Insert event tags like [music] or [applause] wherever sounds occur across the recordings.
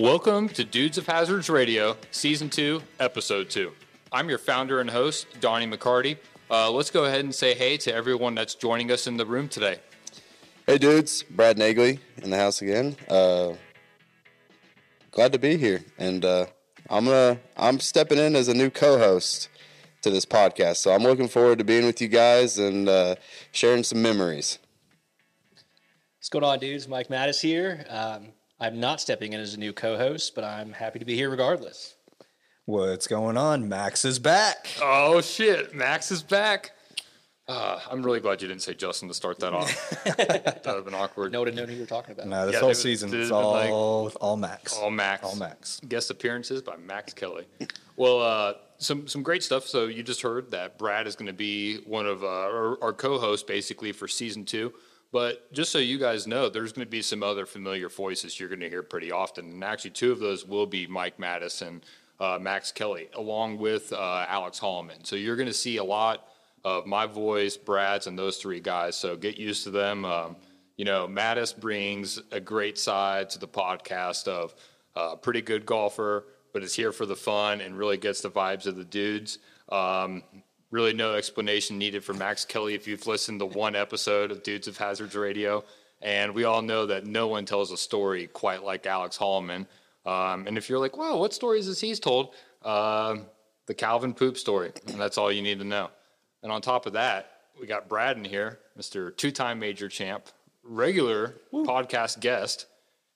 Welcome to Dudes of Hazards Radio, Season 2, Episode 2. I'm your founder and host, Doni McCarty. Uh, let's go ahead and say hey to everyone that's joining us in the room today. Hey dudes, Brad Nagley in the house again. Uh, glad to be here, and uh, I'm gonna I'm stepping in as a new co-host to this podcast. So I'm looking forward to being with you guys and uh, sharing some memories. What's going on, dudes? Mike Mattis here. Um, I'm not stepping in as a new co-host, but I'm happy to be here regardless. What's going on? Max is back. Oh shit, Max is back. Uh, I'm really glad you didn't say Justin to start that off. [laughs] that would have been awkward. No one know who you were talking about. No, this Yeah, whole it- season it it's like- all all Max. All Max. All Max. Guest appearances by Max Kelly. Well, uh, some some great stuff. So you just heard that Brad is going to be one of uh, our, our co-hosts basically for season two. But just so you guys know, there's going to be some other familiar voices you're going to hear pretty often, and actually two of those will be Mike Mattis, uh, Max Kelly, along with uh, Alex Holloman. So you're going to see a lot of my voice, Brad's, and those three guys. So get used to them. Um, you know, Mattis brings a great side to the podcast of a pretty good golfer, but is here for the fun and really gets the vibes of the dudes. Um, really, no explanation needed for Max Kelly if you've listened to one episode of Dudes of Hazards Radio. And we all know that no one tells a story quite like Alex Holloman. Um, and if you're like, well, what stories has he told? Um the Calvin Poop story. And that's all you need to know. And on top of that, we got Brad in here, Mr. Two time major champ, regular podcast guest,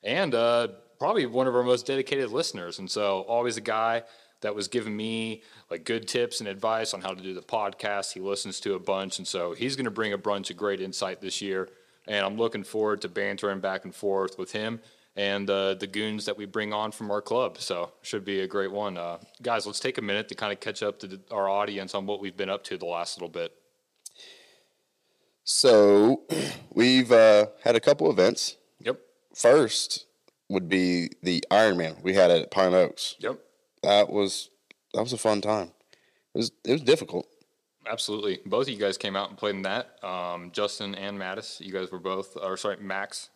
and uh, probably one of our most dedicated listeners. And so, always a guy that was giving me like good tips and advice on how to do the podcast. He listens to a bunch. And so, he's going to bring a bunch of great insight this year. And I'm looking forward to bantering back and forth with him and uh, the goons that we bring on from our club. So should be a great one. Uh, guys, let's take a minute to kind of catch up to the, our audience on what we've been up to the last little bit. So [clears throat] we've uh, had a couple events. Yep. First would be the Ironman we had at Pine Oaks. Yep. That was that was a fun time. It was it was difficult. Absolutely. Both of you guys came out and played in that. Um, Justin and Mattis, you guys were both, or sorry, Max.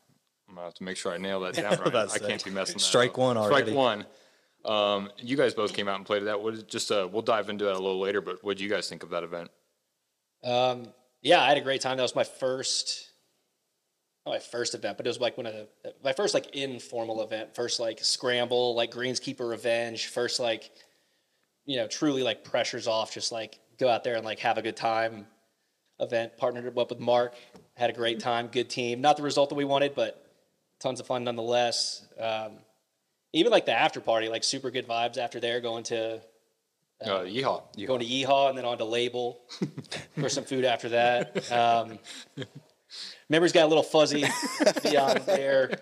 I'm gonna have to make sure I nail that [laughs] down right. I can't be messing that Strike up. one already. Strike one. Um, you guys both came out and played that. What is just uh, we'll dive into that a little later. But what do you guys think of that event? Um, yeah, I had a great time. That was my first, not my first event, but it was like one of the my first like informal event. First like scramble, like greenskeeper revenge. First like, you know, truly like pressures off. Just like go out there and like have a good time. Event partnered up with Mark. Had a great time. Good team. Not the result that we wanted, but tons of fun nonetheless. Um, even like the after party, like super good vibes after there. Going to Uh, yeehaw. going to Yeehaw and then on to Label [laughs] for some food after that. Um, memories got a little fuzzy [laughs] beyond there.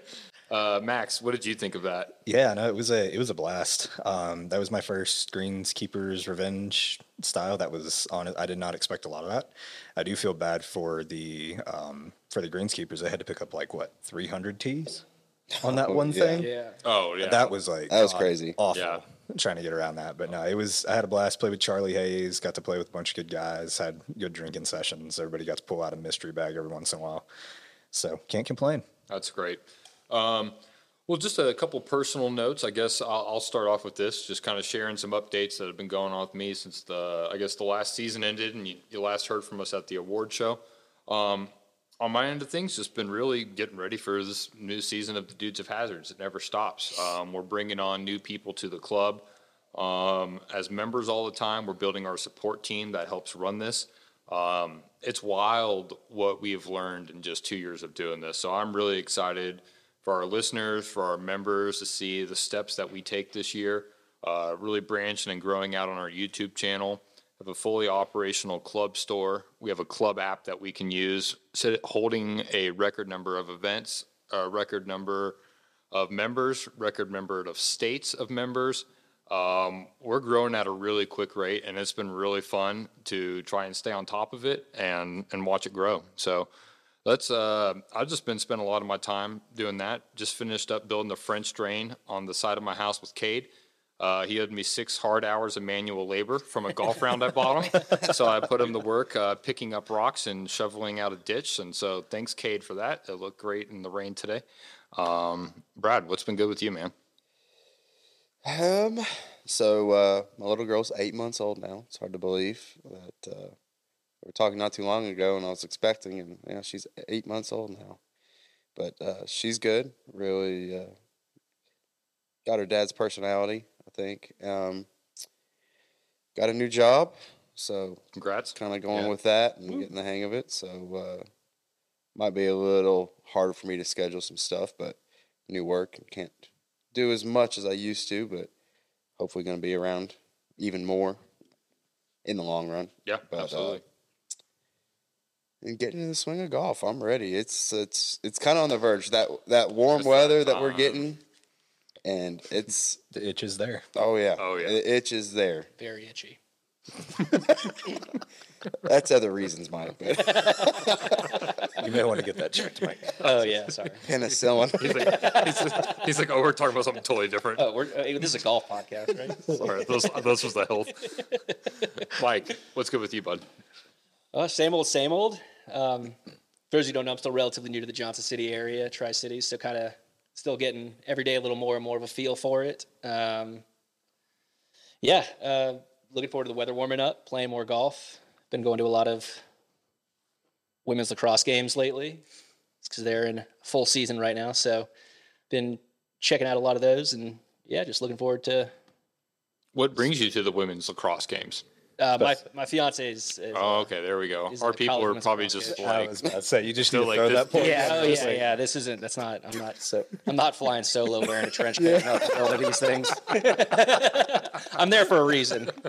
Uh, Max, what did you think of that? Yeah, no, it was a it was a blast. Um, that was my first Greenskeepers Revenge style. That was on. I did not expect a lot of that. I do feel bad for the um, for the Greenskeepers. I had to pick up like what 300 tees on that one yeah. thing. Yeah. Oh yeah, That was like That was God, crazy. Awful. Yeah. Trying to get around that, but no, it was. I had a blast. Played with Charlie Hayes. Got to play with a bunch of good guys. Had good drinking sessions. Everybody got to pull out a mystery bag every once in a while. So can't complain. That's great. Um, well, just a couple personal notes. I guess I'll, I'll start off with this, just kind of sharing some updates that have been going on with me since the, I guess the last season ended and you, you last heard from us at the award show. Um, on my end of things, just been really getting ready for this new season of the Dudes of Hazards. It never stops. Um, we're bringing on new people to the club um, as members all the time. We're building our support team that helps run this. Um, it's wild what we've learned in just two years of doing this. So I'm really excited for our listeners, for our members to see the steps that we take this year. Uh, really branching and growing out on our YouTube channel. Have a fully operational club store. We have a club app that we can use, holding a record number of events, a record number of members, record number of states of members. Um, we're growing at a really quick rate, and it's been really fun to try and stay on top of it and and watch it grow. So let's. Uh, I've just been spending a lot of my time doing that. Just finished up building the French drain on the side of my house with Cade. Uh, he owed me six hard hours of manual labor from a golf round I bought him. [laughs] So I put him to work uh, picking up rocks and shoveling out a ditch. And so thanks, Cade, for that. It looked great in the rain today. Um, Brad, what's been good with you, man? Um, so uh, my little girl's eight months old now. It's hard to believe that uh, we were talking not too long ago, and I was expecting, and yeah, she's eight months old now. But uh, she's good. Really uh, got her dad's personality, I think. Um, got a new job, so Congrats. kind of going Yeah. with that and getting the hang of it. So uh, might be a little harder for me to schedule some stuff, but new work and can't do as much as I used to, but hopefully going to be around even more in the long run. Yeah, But, uh, absolutely. And getting in the swing of golf, I'm ready. It's it's it's kind of on the verge that that warm Just weather that we're getting, and it's [laughs] The itch is there. oh yeah, Oh, yeah. the itch is there. Very itchy. [laughs] That's other reasons, Mike. But [laughs] You may want to get that checked, Mike. Oh yeah, sorry. penicillin. He's like, he's, just- he's like, oh, we're talking about something totally different. Oh, we're, uh, this is a golf podcast, right? Sorry, those, those was the health. Mike, what's good with you, bud? Uh, same old, same old. Um, for those who don't know, I'm still relatively new to the Johnson City area, Tri Cities, so kind of still getting every day a little more and more of a feel for it. Um, yeah, uh, looking forward to the weather warming up, playing more golf. Been going to a lot of women's lacrosse games lately because they're in full season right now. So, been checking out a lot of those, and yeah, just looking forward to. What brings you to the women's lacrosse games? Uh, my my fiance is. is Oh, okay, there we go. Our people are probably lacrosse just game. I like, was about to say you [laughs] just Still need to like throw this- that point. Yeah, oh yeah, like- yeah. This isn't. That's not. I'm not. So I'm not flying solo wearing a trench coat up to all of these things. [laughs] I'm there for a reason. [laughs]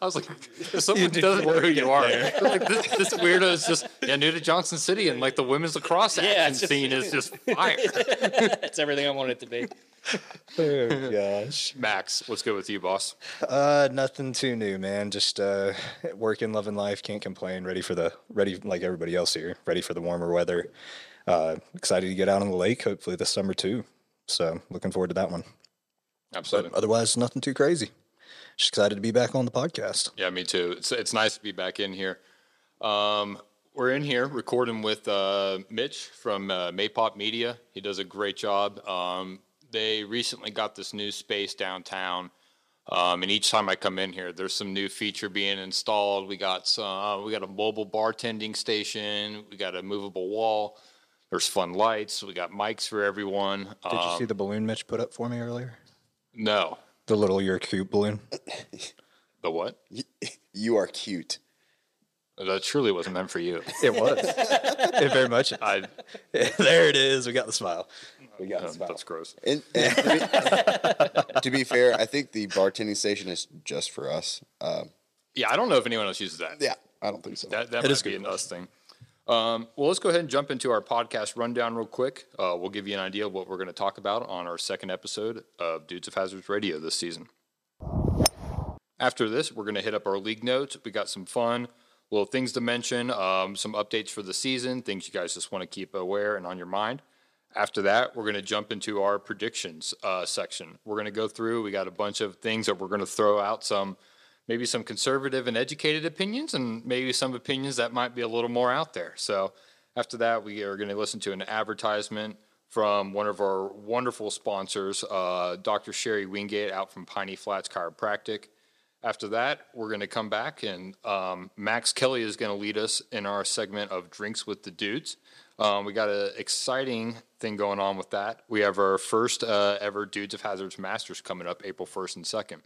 I was like, if someone doesn't know who you are, like this, this weirdo is just yeah, new to Johnson City, and like the women's lacrosse action Yeah, it's just- scene is just fire. It's everything I want it to be. [laughs] Oh, gosh. Max, what's good with you, boss? Uh, nothing too new, man. Just uh, working, loving life. Can't complain. Ready for the ready like everybody else here. Ready for the warmer weather. Uh, excited to get out on the lake. Hopefully this summer too. So looking forward to that one. But Absolutely. otherwise, nothing too crazy. Just excited to be back on the podcast. Yeah, me too. It's it's nice to be back in here. Um, we're in here recording with uh, Mitch from uh, Maypop Media. He does a great job. Um, they recently got this new space downtown, um, and each time I come in here, there's some new feature being installed. We got some. Uh, we got a mobile bartending station. We got a movable wall. There's fun lights. We got mics for everyone. Did you Um, see the balloon Mitch put up for me earlier? no, The little your cute balloon. [laughs] the what? you are cute. That surely wasn't meant for you. It was. [laughs] it very much. is. I. [laughs] there it is. We got the smile. We got the smile. that's gross. And, [laughs] and to, be, [laughs] to be fair, I think the bartending station is just for us. Um, Yeah, I don't know if anyone else uses that. yeah, I don't think so. That, that It might is be good. an us thing. Um, well, let's go ahead and jump into our podcast rundown real quick. Uh, we'll give you an idea of what we're going to talk about on our second episode of Dudes of Hazards Radio this season. After this, we're going to hit up our league notes. We got some fun little things to mention, um, some updates for the season, things you guys just want to keep aware and on your mind. After that, we're going to jump into our predictions uh, section. We're going to go through. We got a bunch of things that we're going to throw out some, maybe some conservative and educated opinions, and maybe some opinions that might be a little more out there. So after that, we are going to listen to an advertisement from one of our wonderful sponsors, uh, Dr. Sherry Wingate, out from Piney Flats Chiropractic. After that, we're going to come back and um, Max Kelly is going to lead us in our segment of Drinks with the Dudes. Um, we got an exciting thing going on with that. We have our first uh, ever Dudes of Hazards Masters coming up April 1st and 2nd.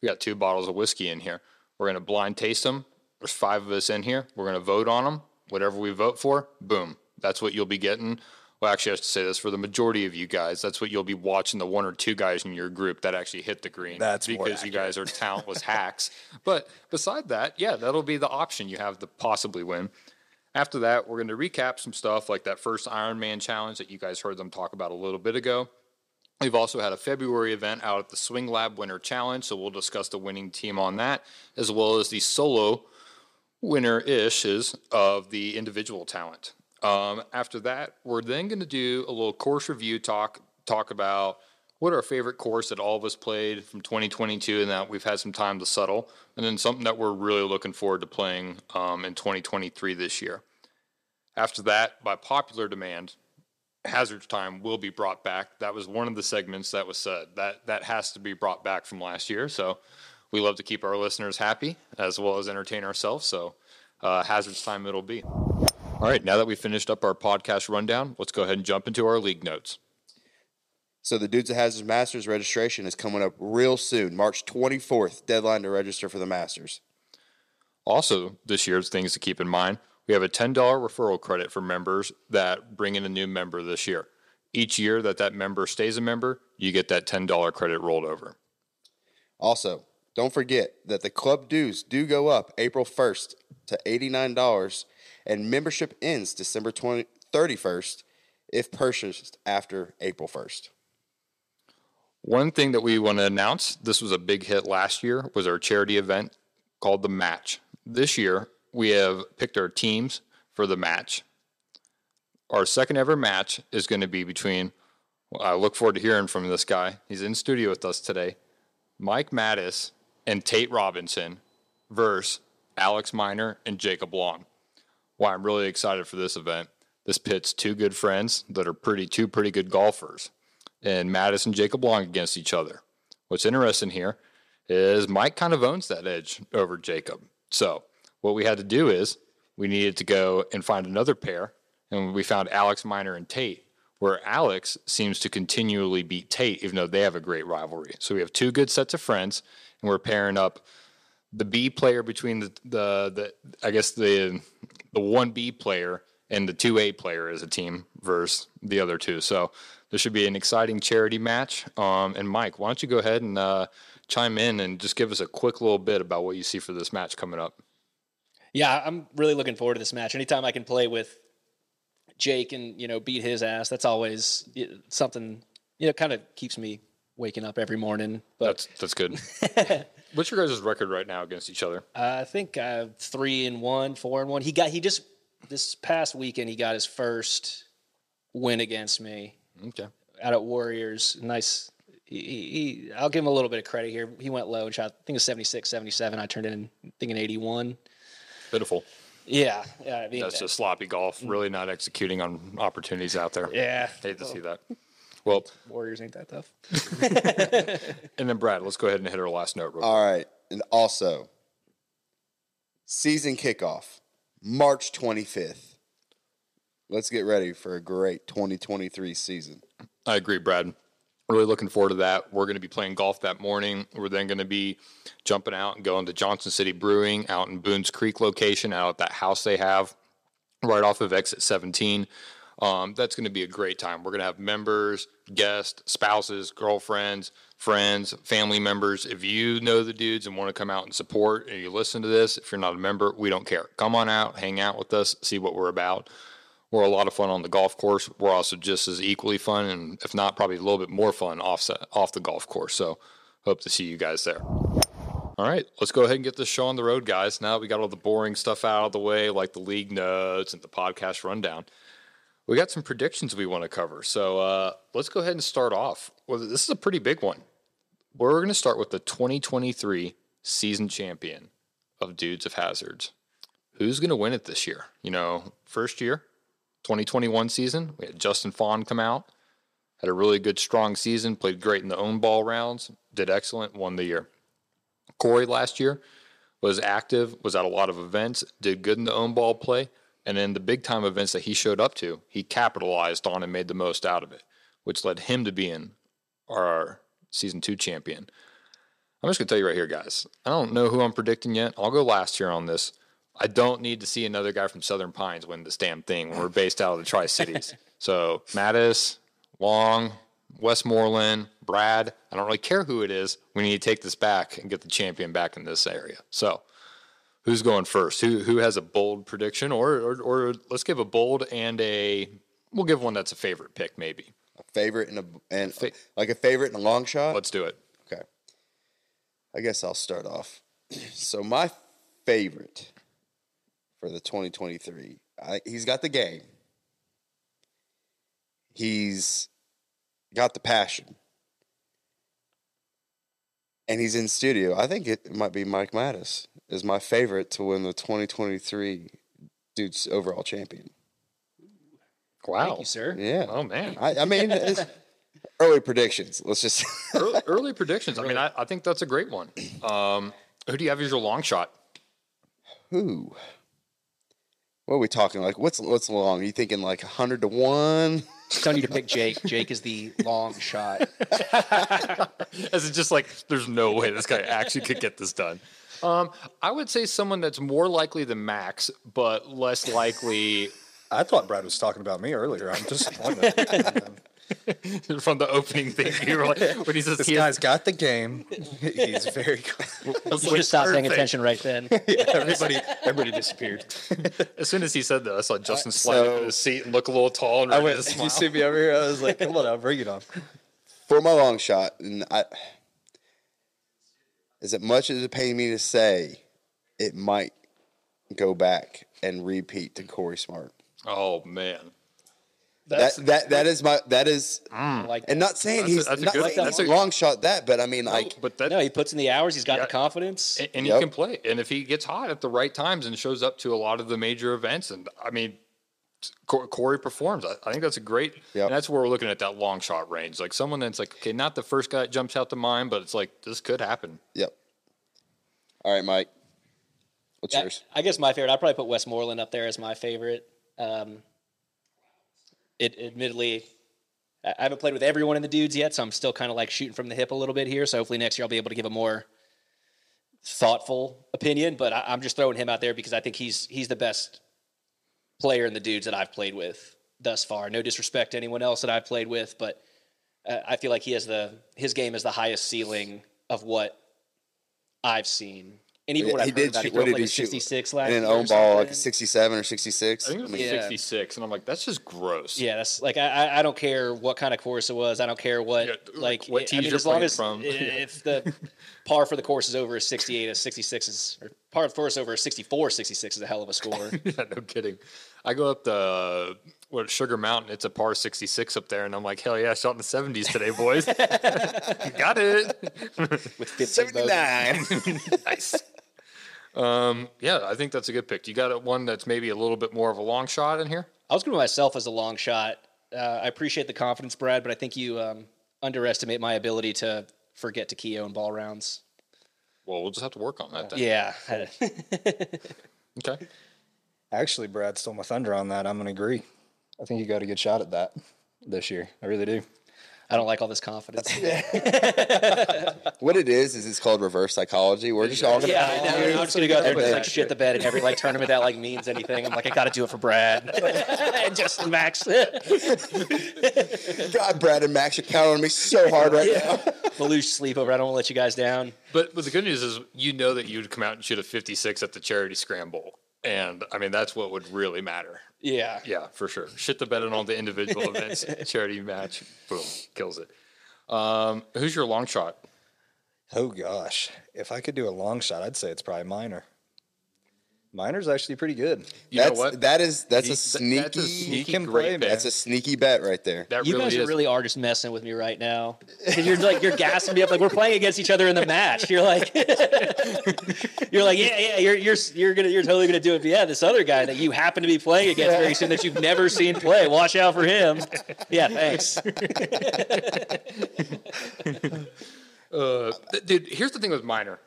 We got two bottles of whiskey in here. We're going to blind taste them. There's five of us in here. We're going to vote on them. Whatever we vote for, boom. That's what you'll be getting. Well, actually, I have to say this for the majority of you guys. That's what you'll be watching the one or two guys in your group that actually hit the green. That's because you guys are talentless hacks. But beside that, yeah, that'll be the option you have to possibly win. After that, we're going to recap some stuff like that first Ironman challenge that you guys heard them talk about a little bit ago. We've also had a February event out at the Swing Lab Winter Challenge, so we'll discuss the winning team on that, as well as the solo winner ishes of the individual talent. Um, after that, we're then going to do a little course review talk, talk about what our favorite course that all of us played from 2022 and that we've had some time to settle, and then something that we're really looking forward to playing um, in 2023 this year. After that, by popular demand, Hazard's time will be brought back. That was one of the segments that was said. That that has to be brought back from last year. So we love to keep our listeners happy as well as entertain ourselves. So uh, Hazard's time it'll be. All right, now that we've finished up our podcast rundown, let's go ahead and jump into our league notes. So the Dudes of Hazards Masters registration is coming up real soon, March 24th, deadline to register for the Masters. Also, this year's things to keep in mind we have a $10 referral credit for members that bring in a new member this year. Each year that that member stays a member, you get that $10 credit rolled over. Also, don't forget that the club dues do go up April 1st to $89 and membership ends December 20, 31st if purchased after April 1st. One thing that we want to announce this was a big hit last year was our charity event called the match. This year we have picked our teams for the match. Our second ever match is going to be between well, I look forward to hearing from this guy. He's in studio with us today. Mike Mattis and Tate Robinson versus Alex Miner and Jacob Long why I'm really excited for this event. This pits two good friends that are pretty two pretty good golfers, and Mattis and Jacob Long against each other. What's interesting here is Mike kind of owns that edge over Jacob. So what we had to do is we needed to go and find another pair, and we found Alex Miner and Tate, where Alex seems to continually beat Tate, even though they have a great rivalry. So we have two good sets of friends, and we're pairing up the B player between the the, the I guess the the one B player and the two A player as a team versus the other two. So this should be an exciting charity match. Um, and Mike, why don't you go ahead and uh, chime in and just give us a quick little bit about what you see for this match coming up? Yeah, I'm really looking forward to this match. Anytime I can play with Jake and you know beat his ass, that's always something you know kind of keeps me waking up every morning. But that's that's good. [laughs] What's your guys' record right now against each other? Uh, I think uh, three and one, four and one. He got he just this past weekend he got his first win against me. Okay. Out at Warriors, nice. He, he, I'll give him a little bit of credit here. He went low and shot. I think it was 76, 77. I turned in I think thinking 81. Pitiful. Yeah, yeah. I mean, that's uh, just sloppy golf. Mm. Really not executing on opportunities out there. Yeah, hate to see that. Well, Warriors ain't that tough. [laughs] [laughs] and then Brad, let's go ahead and hit our last note. All right, and also season kickoff, March twenty fifth. Let's get ready for a great 2023 season. I agree, Brad. Really looking forward to that. We're going to be playing golf that morning. We're then going to be jumping out and going to Johnson City Brewing out in Boones Creek location, out at that house they have right off of exit 17. Um, that's going to be a great time. We're going to have members, guests, spouses, girlfriends, friends, family members. If you know the dudes and want to come out and support and you listen to this, if you're not a member, we don't care. Come on out, hang out with us, see what we're about. We're a lot of fun on the golf course. We're also just as equally fun, and if not, probably a little bit more fun off off the golf course. So, hope to see you guys there. All right, let's go ahead and get this show on the road, guys. Now that we got all the boring stuff out of the way, like the league notes and the podcast rundown we got some predictions we want to cover. So uh, let's go ahead and start off. Well, this is a pretty big one. We're going to start with the 2023 season champion of Dudes of Hazards. Who's going to win it this year? You know, first year, 2021 season, we had Justin Fawn come out, had a really good, strong season, played great in the own ball rounds, did excellent, won the year. Corey last year was active, was at a lot of events, did good in the own ball play, and then the big time events that he showed up to, he capitalized on and made the most out of it, which led him to being our season two champion. I'm just going to tell you right here, guys. I don't know who I'm predicting yet. I'll go last here on this. I don't need to see another guy from Southern Pines win this damn thing when we're based out of the Tri Cities. [laughs] so, Mattis, Long, Westmoreland, Brad, I don't really care who it is. We need to take this back and get the champion back in this area. So, who's going first? Who who has a bold prediction, or or, or let's give a bold and a we'll give one that's a favorite pick, maybe a favorite and a and Fa- like a favorite and a long shot. Let's do it. Okay, I guess I'll start off. [clears throat] So my favorite for the 2023, I, he's got the game. He's got the passion and he's in studio. I think it might be Mike Mattis is my favorite to win the 2023 dude's overall champion. Wow. Thank you, sir. Yeah. Oh man. I, I mean, it's [laughs] early predictions. Let's just. early, [laughs] early predictions. I mean, I, I think that's a great one. Um, who do you have as your long shot? Who? What are we talking? Like, what's what's long? Are you thinking like hundred to one? Telling you to pick Jake. [laughs] Jake is the long shot. [laughs] As it's just like, there's no way this guy actually could get this done. Um, I would say someone that's more likely than Max, but less likely I thought Brad was talking about me earlier. I'm disappointed. [laughs] [laughs] from the opening thing. You were like, when he says this he has- guy's got the game. He's very. [laughs] You just stopped paying attention right then. [laughs] everybody, everybody disappeared. as soon as he said that, I saw Justin Uh, slide so- into his seat and look a little tall and I ready went. to Did smile. you see me over here? I was like, "Come on, I'll bring it on." for my long shot, and I, as much as it pains me to say, it might go back and repeat to Corey Smart. Oh man, That that that is my that is, Like, and not saying That's a- he's that's a not good- saying that's he's a- long shot that, but I mean like but that no, he puts in the hours. He's got Yeah. the confidence. and, and Yep. he can play. And if he gets hot at the right times and shows up to a lot of the major events, and I mean, Cor- Corey performs. I, I think that's a great. Yep. And that's where we're looking at that long shot range, like someone that's like, okay, not the first guy that jumps out to mind, but it's like this could happen. yep. All right, Mike. What's Yeah, yours? I guess my favorite. I'd probably put Westmoreland up there as my favorite. Um, it admittedly, I haven't played with everyone in the dudes yet, so I'm still kind of like shooting from the hip a little bit here. So hopefully next year I'll be able to give a more thoughtful opinion. But I, I'm just throwing him out there because I think he's he's the best player in the dudes that I've played with thus far. No disrespect to anyone else that I've played with, but uh, I feel like he has the his game is the highest ceiling of what I've seen. And even Yeah, what I've he heard did about, shoot- he what threw did like he a shoot? 66 last In an year or own ball, like a 67 or 66. I think it was like Yeah. 66, and I'm like, that's just gross. Yeah, that's like I, I- I don't care what kind of course it was. I don't care what Yeah, like what I tees mean, you're as long playing as from. [laughs] if the par for the course is over a 68, a 66 is or par for the course over a 64, 66 is a hell of a score. [laughs] yeah, no kidding. I go up the what Sugar Mountain. It's a par 66 up there, and I'm like, hell yeah, I shot in the 70s today, boys. [laughs] You got it. with 15 bogeys. 79. nice. Um, yeah, I think that's a good pick. You got one that's maybe a little bit more of a long shot in here. I was going to myself as a long shot. Uh, I appreciate the confidence, Brad, but I think you um, underestimate my ability to forget to key own ball rounds. Well, we'll just have to work on that then. Yeah, Okay. [laughs] Actually, Brad stole my thunder on that. I'm going to agree. I think you got a good shot at that this year. I really do. I don't like all this confidence. [laughs] what it is is it's called reverse psychology. We're just all gonna Yeah, I know. I'm just gonna go out there and just like shit the bed in every like tournament that like means anything. I'm like, I got to do it for Brad and [laughs] Justin Max. [laughs] God, Brad and Max are counting on me so hard right now. Malouche sleepover. I don't want to let you guys down. But but the good news is you know that you'd come out and shoot a 56 at the charity scramble. And I mean that's what would really matter. Yeah. Yeah, for sure. Shit the bed on all the individual events, [laughs] charity match, boom, kills it. Um, who's your long shot? Oh gosh, if I could do a long shot, I'd say it's probably Miner. Miner's actually pretty good. You that's know what? that is that's He- a sneaky. that's a sneaky can great play, That's a sneaky bet right there. that You really guys is. really are just messing with me right now. 'Cause You're like you're gassing me up like we're playing against each other in the match. You're like [laughs] you're like yeah yeah you're you're you're gonna you're totally gonna do it. But yeah, this other guy that you happen to be playing against very soon that you've never seen play. Watch out for him. Yeah, thanks. [laughs] Uh, dude, here's the thing with Miner.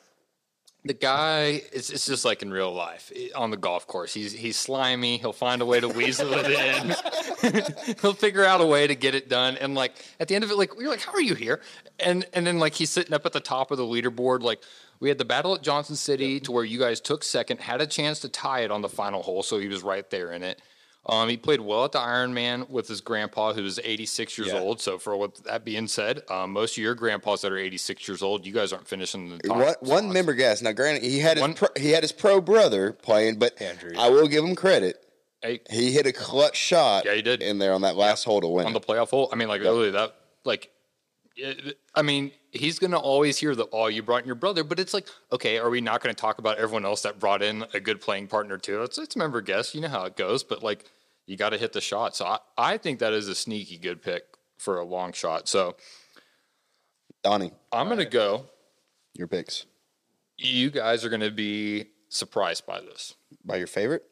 The guy, it's, it's just like in real life eh, on the golf course. He's he's slimy. He'll find a way to weasel it in. [laughs] He'll figure out a way to get it done. And like at the end of it, like you're like, how are you here? And and then like he's sitting up at the top of the leaderboard. Like we had the battle at Johnson City to where you guys took second, had a chance to tie it on the final hole, so he was right there in it. Um, he played well at the Ironman with his grandpa, who's 86 years Yeah. old. So, for what that being said, um, most of your grandpas that are 86 years old, you guys aren't finishing the top. One, one member guess. Now, granted, he had his pro, he had his pro brother playing, but Andrew. I will give him credit. Hey, He hit a clutch shot. Yeah, he did. in there on that last hole to win. on the playoff hole. I mean, like really, that like, it, I mean, he's gonna always hear the "oh, you brought in your brother," but it's like, okay, are we not going to talk about everyone else that brought in a good playing partner too? It's it's member guess, you know how it goes, but like, you got to hit the shot. So I, I think that is a sneaky good pick for a long shot. So Doni, I'm gonna go. your picks You guys are gonna be surprised by this. by your favorite.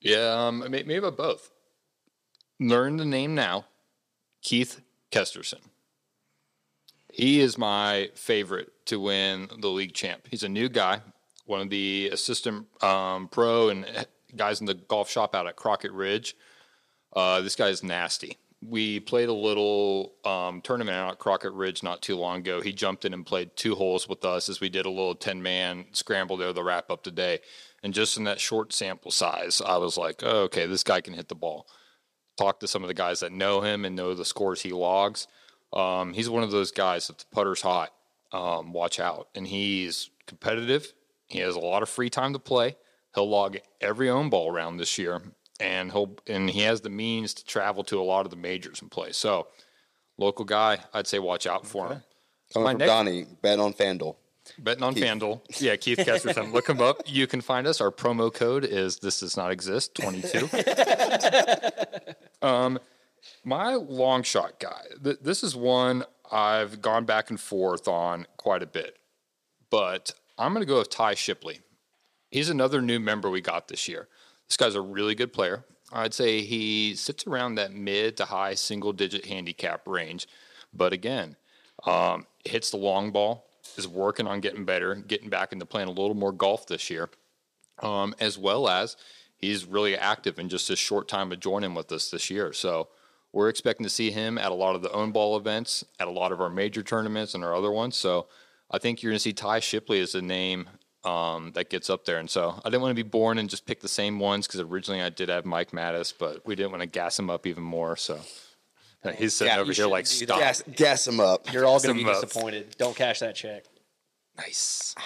Yeah, um, maybe about both. learn the name now, Keith Kesterson. He is my favorite to win the league champ. He's a new guy, one of the assistant um, pro and guys in the golf shop out at Crockett Ridge. Uh, this guy is nasty. We played a little um, tournament out at Crockett Ridge not too long ago. He jumped in and played two holes with us as we did a little 10 man scramble there to wrap up today. And just in that short sample size, I was like, oh, okay, this guy can hit the ball. Talk to some of the guys that know him and know the scores he logs. Um, he's one of those guys, that the putter's hot, um, watch out. And he's competitive. He has a lot of free time to play. He'll log every own ball round this year, and he'll and he has the means to travel to a lot of the majors and play. So, local guy, I'd say watch out for him. Coming My from next- Doni, bet on FanDuel. Betting on FanDuel. [laughs] Yeah, Keith Kesterson. Look him up. You can find us. Our promo code is this does not exist, 22. [laughs] um, my long shot guy. Th- this is one I've gone back and forth on quite a bit, but I'm going to go with Ty Shipley. He's another new member we got this year. This guy's a really good player. I'd say he sits around that mid to high single digit handicap range, but again, um, hits the long ball, is working on getting better, getting back into playing a little more golf this year, um, as well as he's really active in just a short time of joining with us this year. So we're expecting to see him at a lot of the own ball events, at a lot of our major tournaments and our other ones. So I think you're going to see Ty Shipley as a name um, that gets up there. And so I didn't want to be born and just pick the same ones because originally I did have Mike Mattis, but we didn't want to gas him up even more. So he's sitting Yeah, over here like, stop. Gas, gas him up. You're all going to be uh, disappointed. Don't cash that check. Nice. [sighs]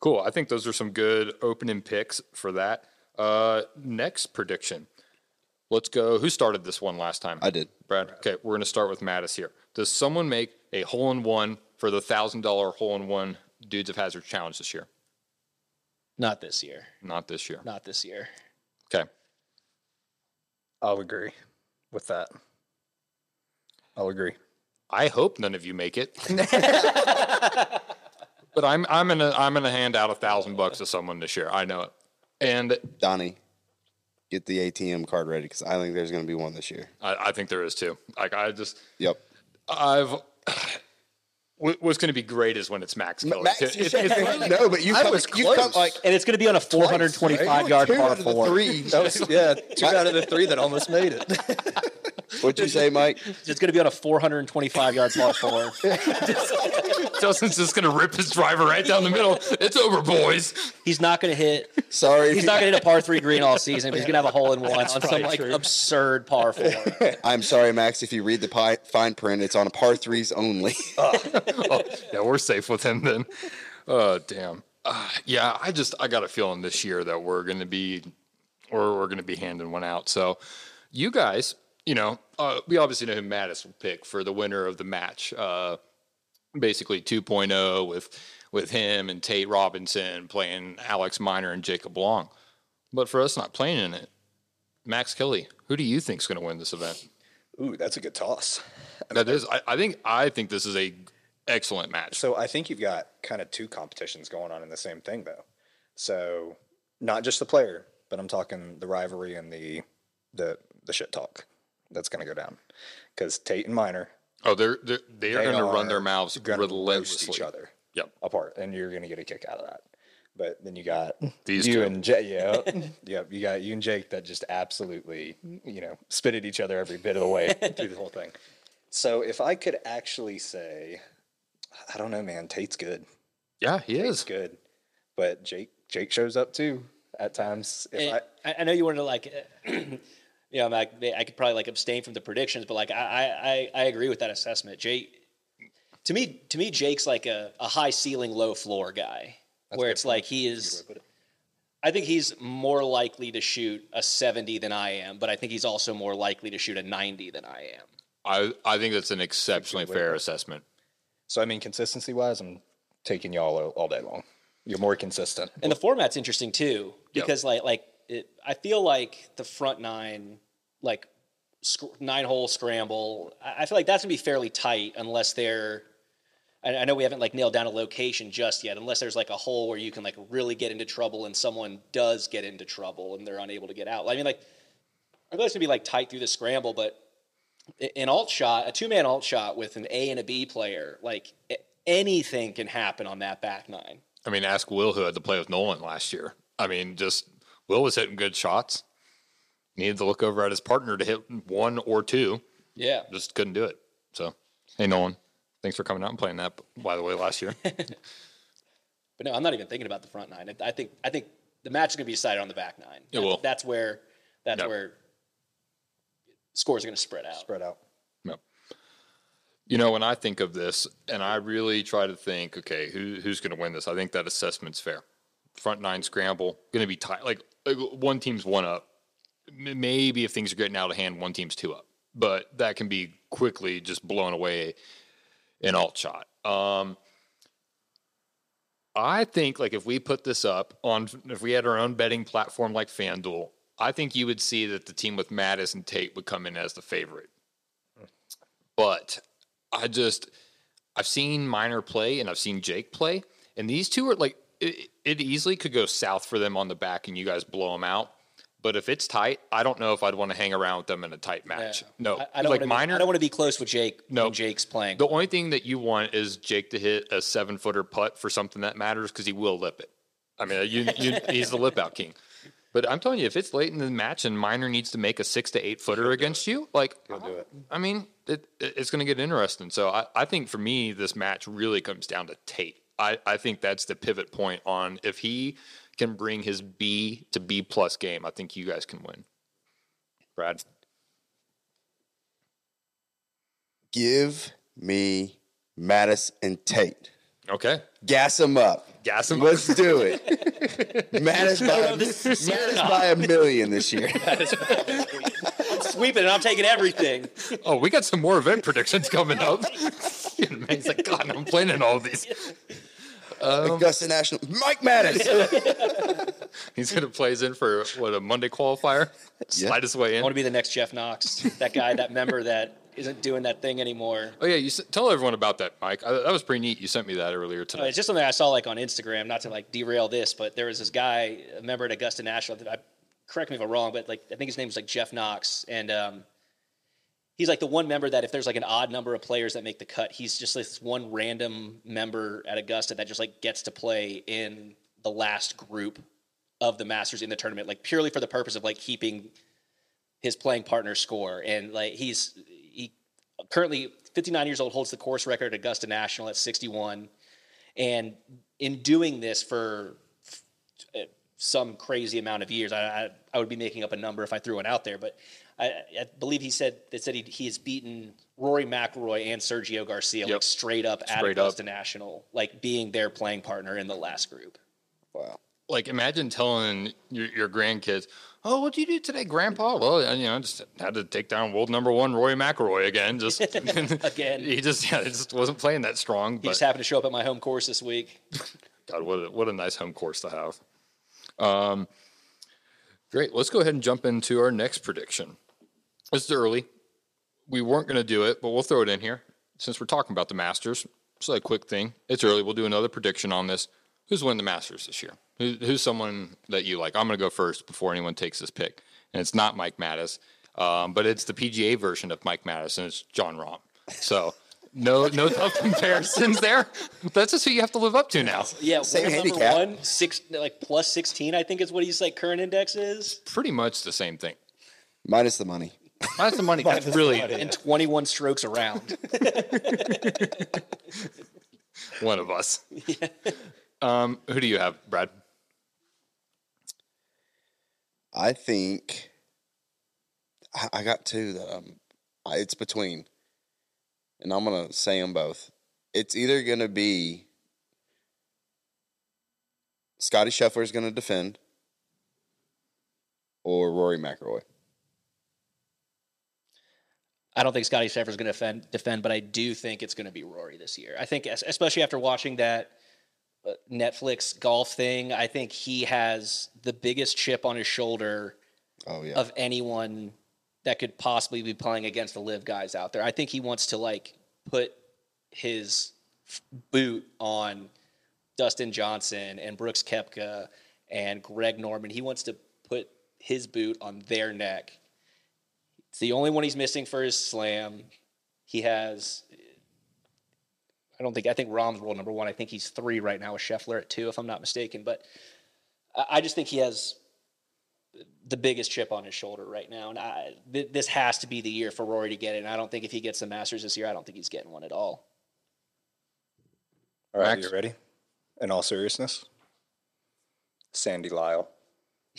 Cool. I think those are some good opening picks for that. Uh, next prediction. Let's go. Who started this one last time? I did. Brad. Okay, we're going to start with Mattis here. Does someone make a hole in one for the thousand dollar hole in one Dudes of Hazard challenge this year? Not this year. Not this year. Not this year. Okay. I'll agree with that. I'll agree. I hope none of you make it. [laughs] but I'm I'm gonna I'm gonna hand out a thousand bucks to someone this year. I know it. And Doni, get the ATM card ready because I think there's going to be one this year. I, I think there is too. Like I just Yep. I've [sighs] what's going to be great is when it's Max Kelly. Max, It- it- no, but you I come, was you come like And it's going to be on a 425 yard two par out of the four. three. That was yeah, two out of the three that almost made it. What'd you say, Mike? It's going to be on a 425 yard par four. [laughs] Justin's just going to rip his driver right down the middle. It's over, boys. He's not going to hit. Sorry, He's not going to hit a par three green all season. But he's going to have a hole in one on some like true. absurd par four. [laughs] I'm sorry, Max. If you read the pi- fine print, it's on a par threes only. [laughs] Oh, yeah, we're safe with him then. Oh, damn. Uh, yeah, I just I got a feeling this year that we're going to be or we're going to be handing one out. So, you guys, you know, uh, we obviously know who Mattis will pick for the winner of the match. Uh, basically 2.0 with with him and Tate Robinson playing Alex Miner and Jacob Long. But for us not playing in it, Max Kelly, who do you think's going to win this event? Ooh, that's a good toss. That is, I, I think, I think this is a excellent match. So I think you've got kind of two competitions going on in the same thing, though. So not just the player, but I'm talking the rivalry and the the the shit talk that's going to go down because Tate and Miner Oh, they're they're they are they going to run their mouths gonna relentlessly. each other Yep. apart, and you're going to get a kick out of that. But then you got These you two. and Jake. Yeah, [laughs] yep. You got you and Jake that just absolutely, you know, spit at each other every bit of the way [laughs] through the whole thing. So if I could actually say, I don't know, man, Tate's good. Yeah, he Tate's is. good, but Jake Jake shows up too at times. If And I, I, I know you wanted to like, [clears throat] you know, like, I could probably like abstain from the predictions, but like I, I, I agree with that assessment. Jake, to me, to me, Jake's like a, a high ceiling, low floor guy, where it's point. like he is. I think he's more likely to shoot a 70 than I am, but I think he's also more likely to shoot a 90 than I am. I I think that's an exceptionally fair assessment. so I mean, consistency wise, I'm taking y'all all, all day long. You're more consistent. And the format's interesting too Yep. because like like it, I feel like the front nine, like sc- nine hole scramble. I feel like that's gonna be fairly tight unless they're. I I know we haven't like nailed down a location just yet, unless there's like a hole where you can like really get into trouble and someone does get into trouble and they're unable to get out. I mean, like I thought it's gonna be like tight through the scramble, but an alt shot, a two man alt shot with an A and a B player, like anything can happen on that back nine. I mean, ask Will who had to play with Nolan last year. I mean, just Will was hitting good shots. Needed to look over at his partner to hit one or two. Yeah. Just couldn't do it. So, hey, Nolan, thanks for coming out and playing that. By the way, last year. [laughs] But no, I'm not even thinking about the front nine. I- I think I think the match is going to be decided on the back nine. It will. That's where that's Yep. where scores are going to spread out. Spread out. Yep. You know, when I think of this, and I really try to think, okay, who, who's going to win this? I think that assessment's fair. Front nine scramble, going to be tight. Like, like one team's one up. Maybe if things are getting out of hand, one team's two up. But that can be quickly just blown away in alt shot. Um, I think like if we put this up on if we had our own betting platform like FanDuel, I think you would see that the team with Mattis and Tate would come in as the favorite. But I just I've seen Miner play and I've seen Jake play, and these two are like it, it easily could go south for them on the back, and you guys blow them out. But if it's tight, I don't know if I'd want to hang around with them in a tight match. Yeah. No, I, I don't like wanna be- I don't want to be close with Jake. No. when Jake's playing. The only thing that you want is Jake to hit a seven footer putt for something that matters because he will lip it. I mean, you, you, he's the lip out king. But I'm telling you, if it's late in the match and Miner needs to make a six to eight footer against you, like, He'll do it. I mean, it, it- it's going to get interesting. So I, I think for me, this match really comes down to Tate. I, I think that's the pivot point on if he can bring his B to B plus game, I think you guys can win. Brad. Give me Mattis and Tate. Okay. Gas them up. Gas 'em up. Let's do it. [laughs] Mattis by, Mattis by a million this year. [laughs] I'm sweeping and I'm taking everything. Oh, we got some more event predictions coming up. [laughs] He's like, God, I'm planning all of these. Augusta National. Mike Mattis. [laughs] He's gonna play us in for what a Monday qualifier. Slide his way in. I want to be the next Jeff Knox, that guy, that member that isn't doing that thing anymore. Oh yeah, you s- tell everyone about that, Mike. I, that was pretty neat. You sent me that earlier Uh. It's just something I saw like on Instagram. Not to like derail this, but there was this guy, a member at Augusta National. I, correct me if I'm wrong, but like I think his name was like Jeff Knox, and um, he's like the one member that if there's like an odd number of players that make the cut, he's just this one random member at Augusta that just like gets to play in the last group of the Masters in the tournament, like purely for the purpose of like keeping his playing partner score. And like he's he currently 59 years old, holds the course record at Augusta National at 61. And in doing this for some crazy amount of years, I, I, I would be making up a number if I threw one out there, but I, I believe he said they said he, he has beaten Rory McIlroy and Sergio Garcia Yep. like straight up at Straight up. Augusta National, like being their playing partner in the last group. Wow. like, imagine telling your, your grandkids, "Oh, what did you do today, Grandpa?" Well, you know, I just had to take down world number one Roy McIlroy again. Just [laughs] Again. [laughs] he just yeah, he just wasn't playing that strong. He But just happened to show up at my home course this week. God, what a, what a nice home course to have. Um, great. Let's go ahead and jump into our next prediction. This is early. We weren't going to do it, but we'll throw it in here since we're talking about the Masters. It's a quick thing. It's early. We'll do another prediction on this. Who's winning the Masters this year? Who, who's someone that you like? I'm going to go first before anyone takes this pick. And it's not Mike Mattis, um, but it's the PGA version of Mike Mattis, and it's Jon Rahm. So no, no tough [laughs] comparisons there. That's just who you have to live up to now. Yeah, Same number handicap. one, six, like plus sixteen. I think is what he's like current index is, Pretty much the same thing. Minus the money. Minus the money. [laughs] That's really and twenty one strokes around. [laughs] one of us. Um, who do you have, Brad? I think I, I got two that um, I, it's between, and I'm gonna say them both. It's either gonna be Scotty Scheffler is gonna defend, or Rory McIlroy. I don't think Scotty Scheffler is going to defend, defend, but I do think it's going to be Rory this year. I think, especially after watching that uh, Netflix golf thing, I think he has the biggest chip on his shoulder Oh yeah, of anyone that could possibly be playing against the LIV guys out there. I think he wants to like put his boot on Dustin Johnson and Brooks Koepka and Greg Norman. He wants to put his boot on their neck It's the only one he's missing for his slam. He has. I don't think I think Rahm's world number one. I think he's three right now with Scheffler at two, if I'm not mistaken. But I just think he has the biggest chip on his shoulder right now, and I, th- this has to be the year for Rory to get it. And I don't think if he gets the Masters this year, I don't think he's getting one at all. All right, Max? you ready? In all seriousness, Sandy Lyle. [laughs]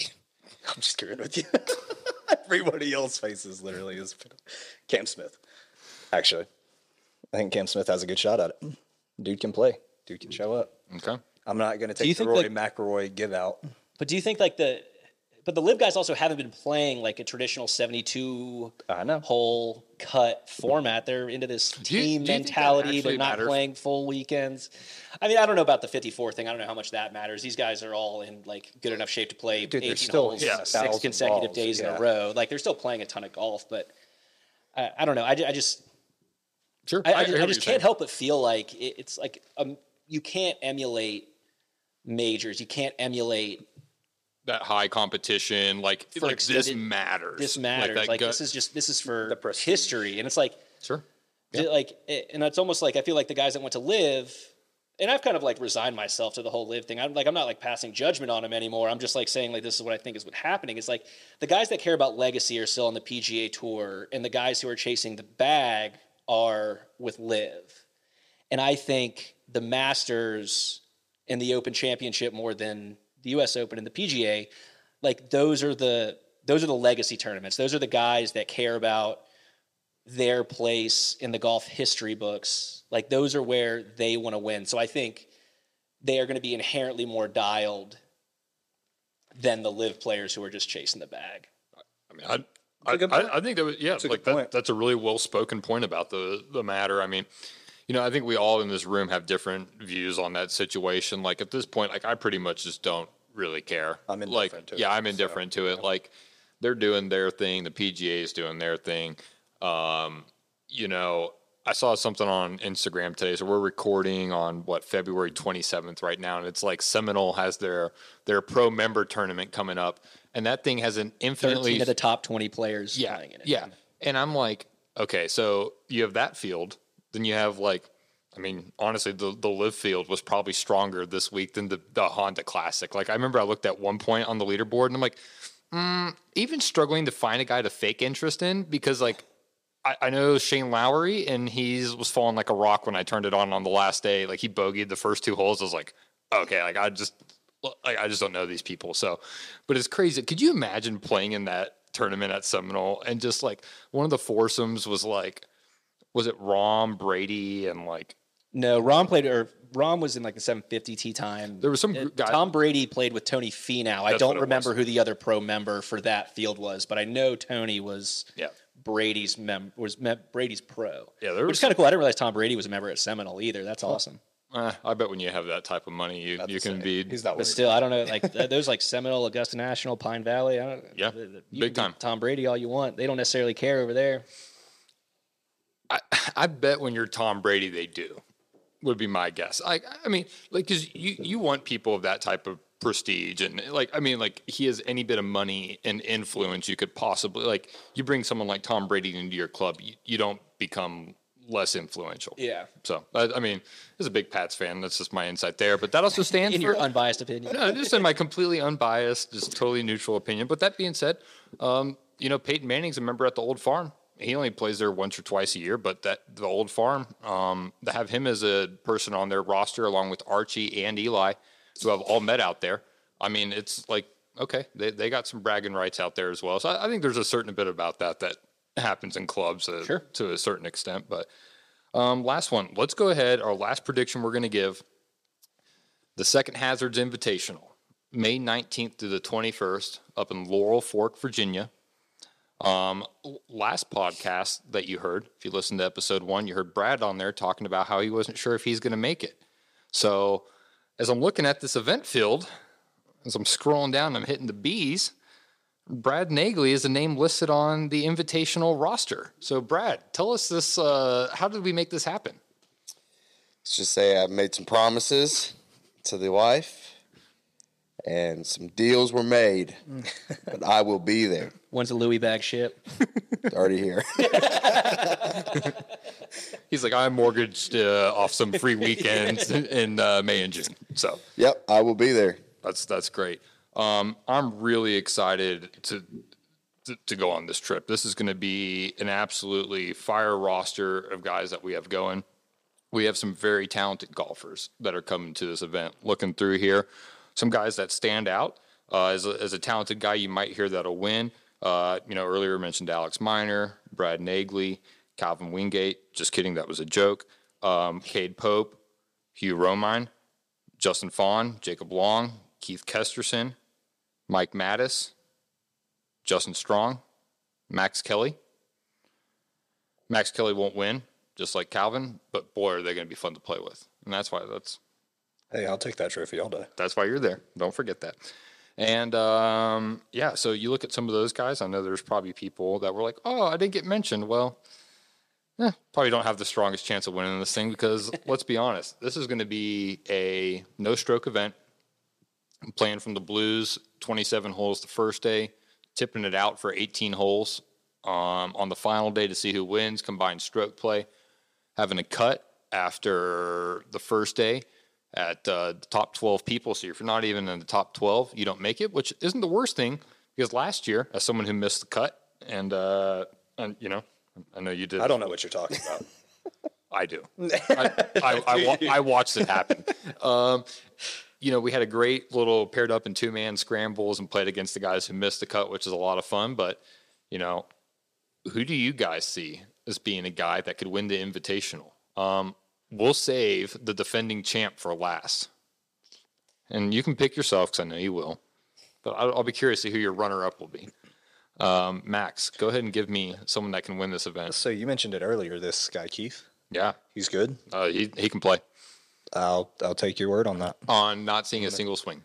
I'm just kidding with you. [laughs] Everybody else's faces literally is [laughs] Cam Smith. Actually, I think Cam Smith has a good shot at it. Dude can play. Dude can show up. Okay. I'm not going to take the think, Rory like- McIlroy give out. But do you think like the but the LIV guys also haven't been playing like a traditional 72 I know. hole cut format. They're into this team do you think mentality. actually They're not matters? playing full weekends. I mean, I don't know about the 54 thing. I don't know how much that matters. These guys are all in like good enough shape to play Dude, 18 still holes, hitting a six thousand consecutive balls, days in a row. Like they're still playing a ton of golf, but I, I don't know. I, I just Sure. I, I hear just, I just can't saying. help but feel like it, it's like um, you can't emulate majors. You can't emulate that high competition, like For like this extended- matters. this matters. Like, that gut- this is just this is for The prestige. history, and it's like sure. d- like it- and it's almost like I feel like the guys that went to LIV, and I've kind of like resigned myself to the whole LIV thing. I'm like I'm not like passing judgment on them anymore. I'm just like saying like this is what I think is what happening. Is like the guys that care about legacy are still on the PGA tour, and the guys who are chasing the bag are with LIV. And I think the Masters and the Open Championship more than the U.S. Open and the PGA, like those are the those are the legacy tournaments. Those are the guys that care about their place in the golf history books. Like those are where they want to win. So I think they are going to be inherently more dialed than the LIV players who are just chasing the bag. I mean, I, I, a good I. I think that was, yeah, a like that, that's a really well spoken point about the the matter. I mean, you know, I think we all in this room have different views on that situation. Like at this point, like I pretty much just don't really care. I'm like, indifferent to it, yeah, I'm so, indifferent to it. Like they're doing their thing, the PGA is doing their thing. Um, you know, I saw something on Instagram today. So we're recording on what February 27th right now, and it's like Seminole has their their pro member tournament coming up, and that thing has an infinitely of the top twenty players yeah, playing in it. yeah. And I'm like, okay, so you have that field, then you have like, I mean, honestly, the the LIV field was probably stronger this week than the the Honda Classic. Like I remember I looked at one point on the leaderboard and I'm like, mm, even struggling to find a guy to fake interest in because like. I, I know Shane Lowry, and he was falling like a rock when I turned it on on the last day. Like he bogeyed the first two holes. I was like, okay, like I just, like I just don't know these people. So, but it's crazy. Could you imagine playing in that tournament at Seminole and just like one of the foursomes was like, was it Rahm Brady and like No, Rahm played or Rahm was in like the 750 tee time. There was some guy- Tom Brady played with Tony Finau. I don't remember was. who the other pro member for that field was, but I know Tony was Yeah. Brady's mem was me- Brady's pro. Yeah, there which is kind of cool. I didn't realize Tom Brady was a member at Seminole either. That's awesome. Eh, I bet when you have that type of money, you, you can say, be. He's not But still, I don't know. [laughs] Like th- those, like Seminole, Augusta National, Pine Valley. I don't. Yeah, the- the- big can time. Tom Brady, all you want. They don't necessarily care over there. I, [laughs] I bet when you're Tom Brady, they do. Would be my guess. I I mean, like, because you you want people of that type of prestige and like I mean, like he has any bit of money and influence you could possibly like. You bring someone like Tom Brady into your club, you, you don't become less influential. Yeah. So I, I mean, as a big Pats fan, that's just my insight there. But that also [laughs] stands In for your unbiased opinion. no, just in my completely unbiased, just totally neutral opinion. But that being said, um, you know, Peyton Manning's a member at the Olde Farm. He only plays there once or twice a year, but that the Olde Farm, um, to have him as a person on their roster along with Archie and Eli, who have all met out there. I mean, it's like okay, they they got some bragging rights out there as well. So I, I think there's a certain bit about that that happens in clubs uh, Sure. to a certain extent. But um, last one, let's go ahead. Our last prediction we're going to give the Second Hazards Invitational, May 19th through the 21st, up in Laurel Fork, Virginia. Um, last podcast that you heard, if you listened to episode one, you heard Brad on there talking about how he wasn't sure if he's going to make it. So, as I'm looking at this event field, as I'm scrolling down, I'm hitting the B's. Brad Nagley is a name listed on the invitational roster. So, Brad, tell us this. Uh, how did we make this happen? Let's just say I've made some promises to the wife, and some deals were made, [laughs] but I will be there. When's the Louis bag ship? It's already here. [laughs] He's like, I'm mortgaged uh, off some free weekends in uh, May and June. So yep, I will be there. that's that's great. Um, I'm really excited to, to to go on this trip. This is going to be an absolutely fire roster of guys that we have going. We have some very talented golfers that are coming to this event. Looking through here, some guys that stand out. Uh, as, a, as a talented guy, you might hear that'll win. Uh, you know, earlier mentioned Alex Miner, Brad Nagley, Calvin Wingate. Just kidding, that was a joke. Um, Cade Pope, Hugh Romine, Justin Fawn, Jacob Long, Keith Kesterson, Mike Mattis, Justin Strong, Max Kelly. Max Kelly won't win, just like Calvin, but boy, are they going to be fun to play with, and that's why that's Hey, I'll take that trophy all day. that's why you're there. Don't forget that. And um, yeah, so you look at some of those guys. I know there's probably people that were like, "Oh, I didn't get mentioned." Well, eh, probably don't have the strongest chance of winning this thing because [laughs] let's be honest, this is going to be a no-stroke event. I'm playing from the blues, 27 holes the first day, tipping it out for 18 holes um, on the final day to see who wins. Combined stroke play, having a cut after the first day at uh, the top 12 people. So if you're not even in the top 12, you don't make it, which isn't the worst thing because last year, as someone who missed the cut, and, uh, and you know, I know you did. I don't know what you're talking about. I do. [laughs] I, I, I, wa- I watched it happen. Um, you know, we had a great little paired up in two man scrambles and played against the guys who missed the cut, which is a lot of fun. But, you know, who do you guys see as being a guy that could win the invitational? Um, we'll save the defending champ for last. And you can pick yourself because I know you will. But I'll, I'll be curious to see who your runner up will be. Um, Max, go ahead and give me someone that can win this event. so you mentioned it earlier. This guy Keith, Yeah, he's good. uh, he, he can play I'll I'll take your word on that. on not seeing a single swing.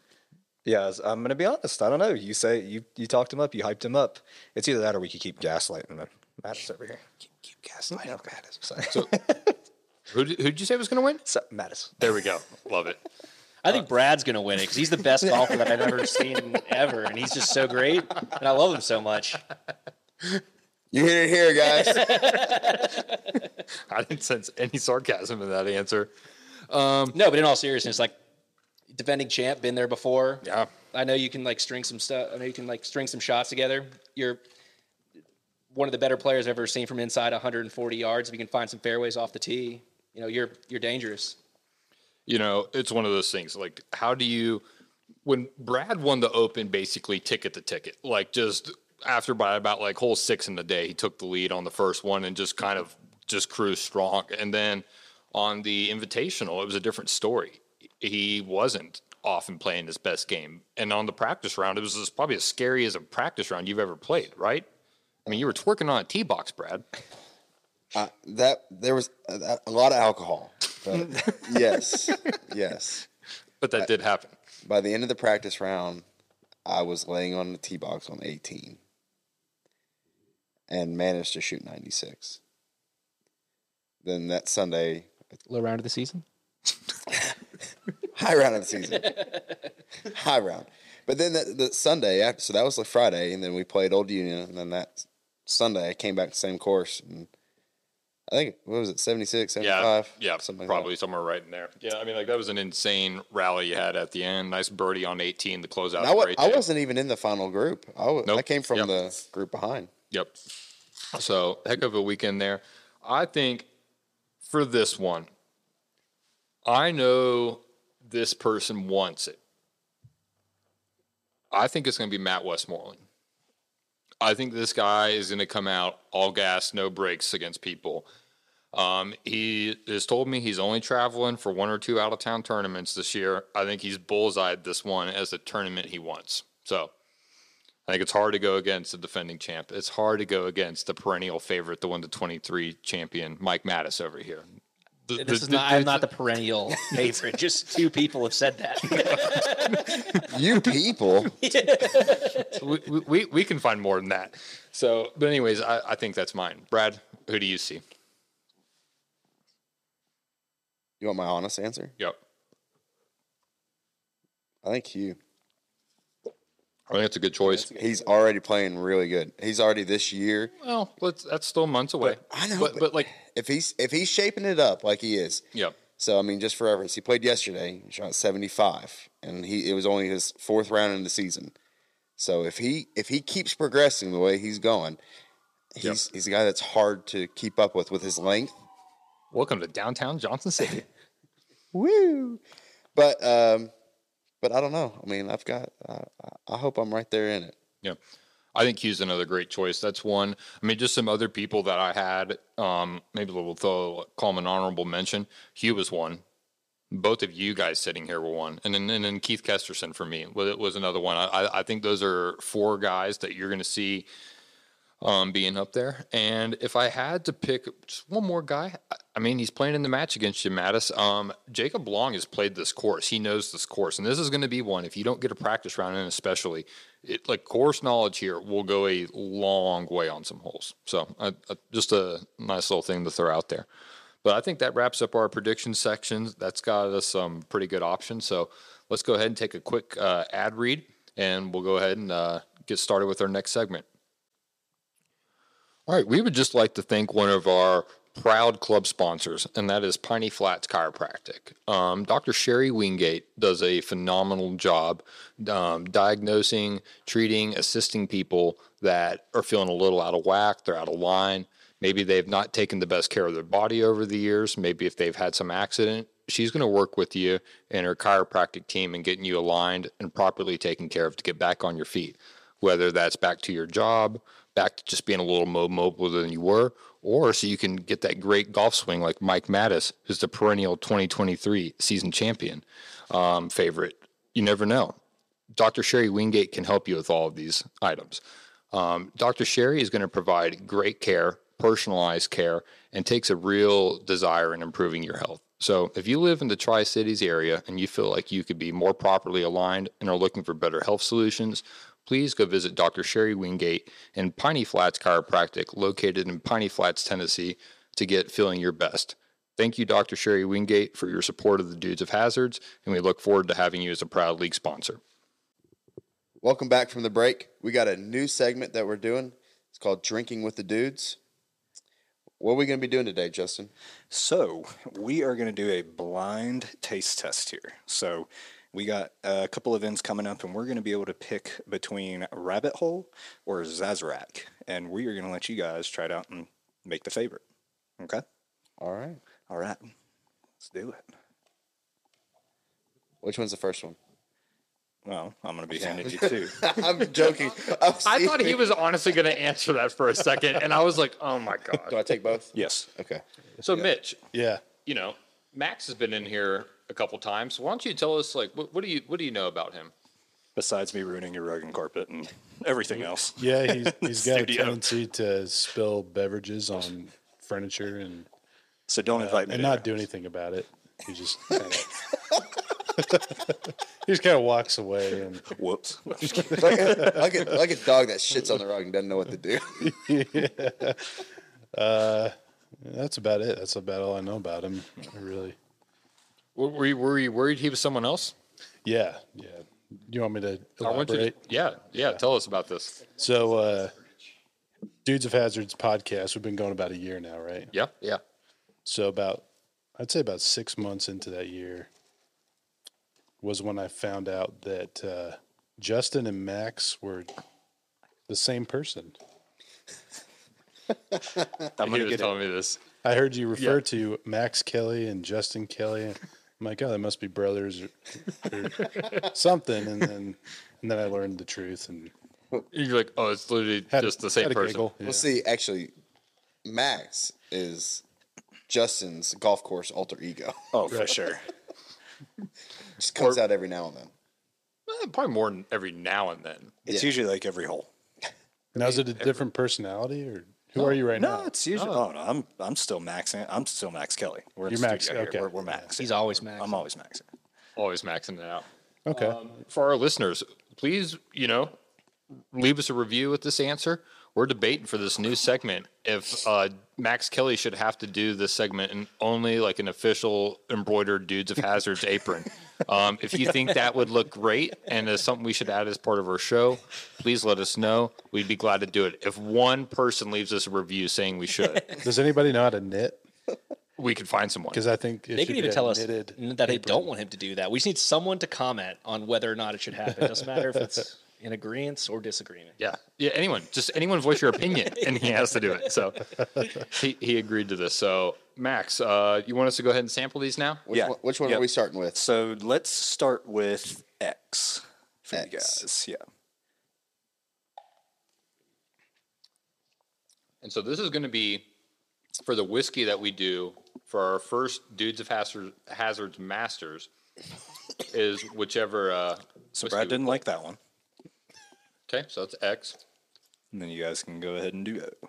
Yeah, I'm gonna be honest. I don't know. You say you you talked him up, you hyped him up. It's either that or we could keep gaslighting him. Mattis over here. Keep, keep gaslighting Mattis. Sorry. [laughs] Who did, who'd you say was going to win? So, Mattis. There we go. Love it. I think Brad's going to win it because he's the best golfer that I've ever [laughs] seen ever, and he's just so great, and I love him so much. You hear it here, guys. [laughs] I didn't sense any sarcasm in that answer. Um, no, but in all seriousness, like defending champ, been there before. Yeah. I know you can like string some stuff. I know you can like string some shots together. You're one of the better players I've ever seen from inside 140 yards. If you can find some fairways off the tee, you know you're you're dangerous. You know, it's one of those things. Like, how do you, when Brad won the Open, basically ticket to ticket, like just after by about like hole six in the day, he took the lead on the first one and just kind of just cruised strong. And then on the Invitational, it was a different story. He wasn't often playing his best game. And on the practice round, it was probably as scary as a practice round you've ever played, right? I mean, you were twerking on a tee box, Brad. Uh, that there was a, a lot of alcohol. But [laughs] yes, yes. But that did happen. By the end of the practice round, I was laying on the tee box on 18 and managed to shoot 96. Then that Sunday, Low round of the season. [laughs] high round of the season, [laughs] high round. But then the, the Sunday after, so that was the Friday, and then we played Old Union, and then that Sunday I came back to the same course, and I think what was it, 76, 75? Yeah, yeah, something like probably somewhere right in there. Yeah, I mean, like that was an insane rally you had at the end. Nice birdie on 18 to close out. that. And I, a wa- great I wasn't even in the final group. I, wa- I came from Yep. the group behind. Yep. So heck of a weekend there. I think for this one, I know this person wants it. I think it's going to be Matt Westmoreland. I think this guy is going to come out all gas, no brakes against people. Um, he has told me he's only traveling for one or two out of town tournaments this year. I think he's bullseyed this one as the tournament he wants. So I think it's hard to go against the defending champ. It's hard to go against the perennial favorite, the one to 23 champion, Mike Mattis over here. The- This the- is not. the- I'm not the perennial favorite. Just two people have said that. [laughs] You people. [laughs] we, we, we can find more than that. So, but anyways, I, I think that's mine. Brad, who do you see? You want my honest answer? Yep. I think Hugh. I think it's a good choice. He's already playing really good. He's already this year. Well, that's still months away. I know, but, but- but like, If he's if he's shaping it up like he is, yeah, So I mean, just for reference, he played yesterday, shot seventy five, and he it was only his fourth round in the season. So if he if he keeps progressing the way he's going, he's he's a guy that's hard to keep up with with his length. welcome to downtown Johnson City. [laughs] Woo! But um, but I don't know. I mean, I've got. I I hope I'm right there in it. Yeah. I think Hugh's another great choice. That's one. I mean, just some other people that I had, um, maybe we'll throw, call them an honorable mention. Hugh was one. Both of you guys sitting here were one. And then, and then Keith Kesterson for me was, was another one. I, I think those are four guys that you're going to see um, being up there. And if I had to pick just one more guy, I- mean, he's playing in the match against you, Mattis. Um, Jacob Long has played this course. He knows this course, and this is going to be one. If you don't get a practice round in, especially, it like course knowledge here will go a long way on some holes. So, uh, uh, just a nice little thing to throw out there. But I think that wraps up our prediction sections. That's got us some pretty good options. So let's go ahead and take a quick uh, ad read, and we'll go ahead and uh, get started with our next segment. All right, we would just like to thank one of our proud club sponsors, and that is Piney Flats Chiropractic. Um, Dr. Sherry Wingate does a phenomenal job um, diagnosing, treating, assisting people that are feeling a little out of whack, they're out of line. Maybe they've not taken the best care of their body over the years. Maybe if they've had some accident, she's going to work with you and her chiropractic team and getting you aligned and properly taken care of to get back on your feet whether that's back to your job, back to just being a little more mobile than you were, or so you can get that great golf swing like Mike Mattis, who's the perennial 2023 season champion um, favorite. You never know. Dr. Sherry Wingate can help you with all of these items. Um, Dr. Sherry is going to provide great care, personalized care, and takes a real desire in improving your health. So, if you live in the Tri Cities area and you feel like you could be more properly aligned and are looking for better health solutions, please go visit Dr. Sherry Wingate in Piney Flats Chiropractic, located in Piney Flats, Tennessee, to get feeling your best. Thank you, Dr. Sherry Wingate, for your support of the Dudes of Hazards, and we look forward to having you as a proud league sponsor. Welcome back from the break. We got a new segment that we're doing. It's called Drinking with the Dudes. What are we going to be doing today, Justin? So we are going to do a blind taste test here. So we got a couple of events coming up, and we're going to be able to pick between Rabbit Hole or Sazerac, and we are going to let you guys try it out and make the favorite. Okay. All right. All right. Let's do it. Which one's the first one? Well, I'm going to be handing you [laughs] two. I'm joking. I, was I thought he was honestly going to answer that for a second, and I was like, "Oh my god!" Do! I take both? yes. Okay. So, Mitch, Yeah. you know, Max has been in here a couple times. Why don't you tell us, like, what, what do you what do you know about him? Besides me ruining your rug and carpet and everything else. Yeah, he's, [laughs] he's got Studio. a tendency to spill beverages on furniture and, So don't uh, invite me. and not do anything about it. He just kind of, [laughs] he just kind of walks away and [laughs] Whoops. like, a, like, a, like a dog that shits on the rug and doesn't know what to do. Yeah, uh, that's about it. That's about all I know about him. I really. Were you, were you worried he was someone else? Yeah, yeah. You want me to I want you to, elaborate? yeah, yeah. Tell us about this. So, uh, Dudes of Hazards podcast. We've been going about a year now, right? Yeah, yeah. So about, I'd say about six months into that year was when I found out that uh, Justin and Max were the same person. I'm to get telling me this. I heard you refer Yeah. to Max Kelly and Justin Kelly. I'm like, oh, they must be brothers or, or something. And then, and then I learned the truth and You're like, oh, it's literally had a- just the same had a person. giggle. Yeah. Well, see, actually, Max is Justin's golf course alter ego. Oh, [laughs] for sure. Just comes out every now and then. Eh, probably more than every now and then. It's Yeah. usually like every hole. Now, is it a different personality or who are you right no, now? No, it's usually. Oh. no, I'm I'm still maxing. I'm still Max Kelly. We're in You're the Max, studio here. okay. We're, we're Max. He's always Max. I'm always maxing. Always maxing it out. Okay. Um, for our listeners, please, you know, leave us a review with this answer. We're debating for this new segment if uh, Max Kelly should have to do this segment in only like an official embroidered Dudes of Hazards apron. Um, if you think that would look great and is something we should add as part of our show, please let us know. We'd be glad to do it. If one person leaves us a review saying we should, Does anybody know how to knit? we could find someone. Because I think it They should can even tell us knitted that they don't want him to do that. We just need someone to comment on whether or not it should happen. It doesn't matter if it's in agreement or disagreement. Yeah, yeah. Anyone, just anyone voice your opinion, [laughs] and he has to do it. So he, he agreed to this. So Max, uh, you want us to go ahead and sample these now? Which Yeah. one, which one Yep. are we starting with? So let's start with X for you X. guys. Yeah. And so this is going to be for the whiskey that we do for our first Dudes of Hazard, Hazards Masters. Is whichever. Uh, So Brad didn't like that one. Okay, so that's X. And then you guys can go ahead and do O.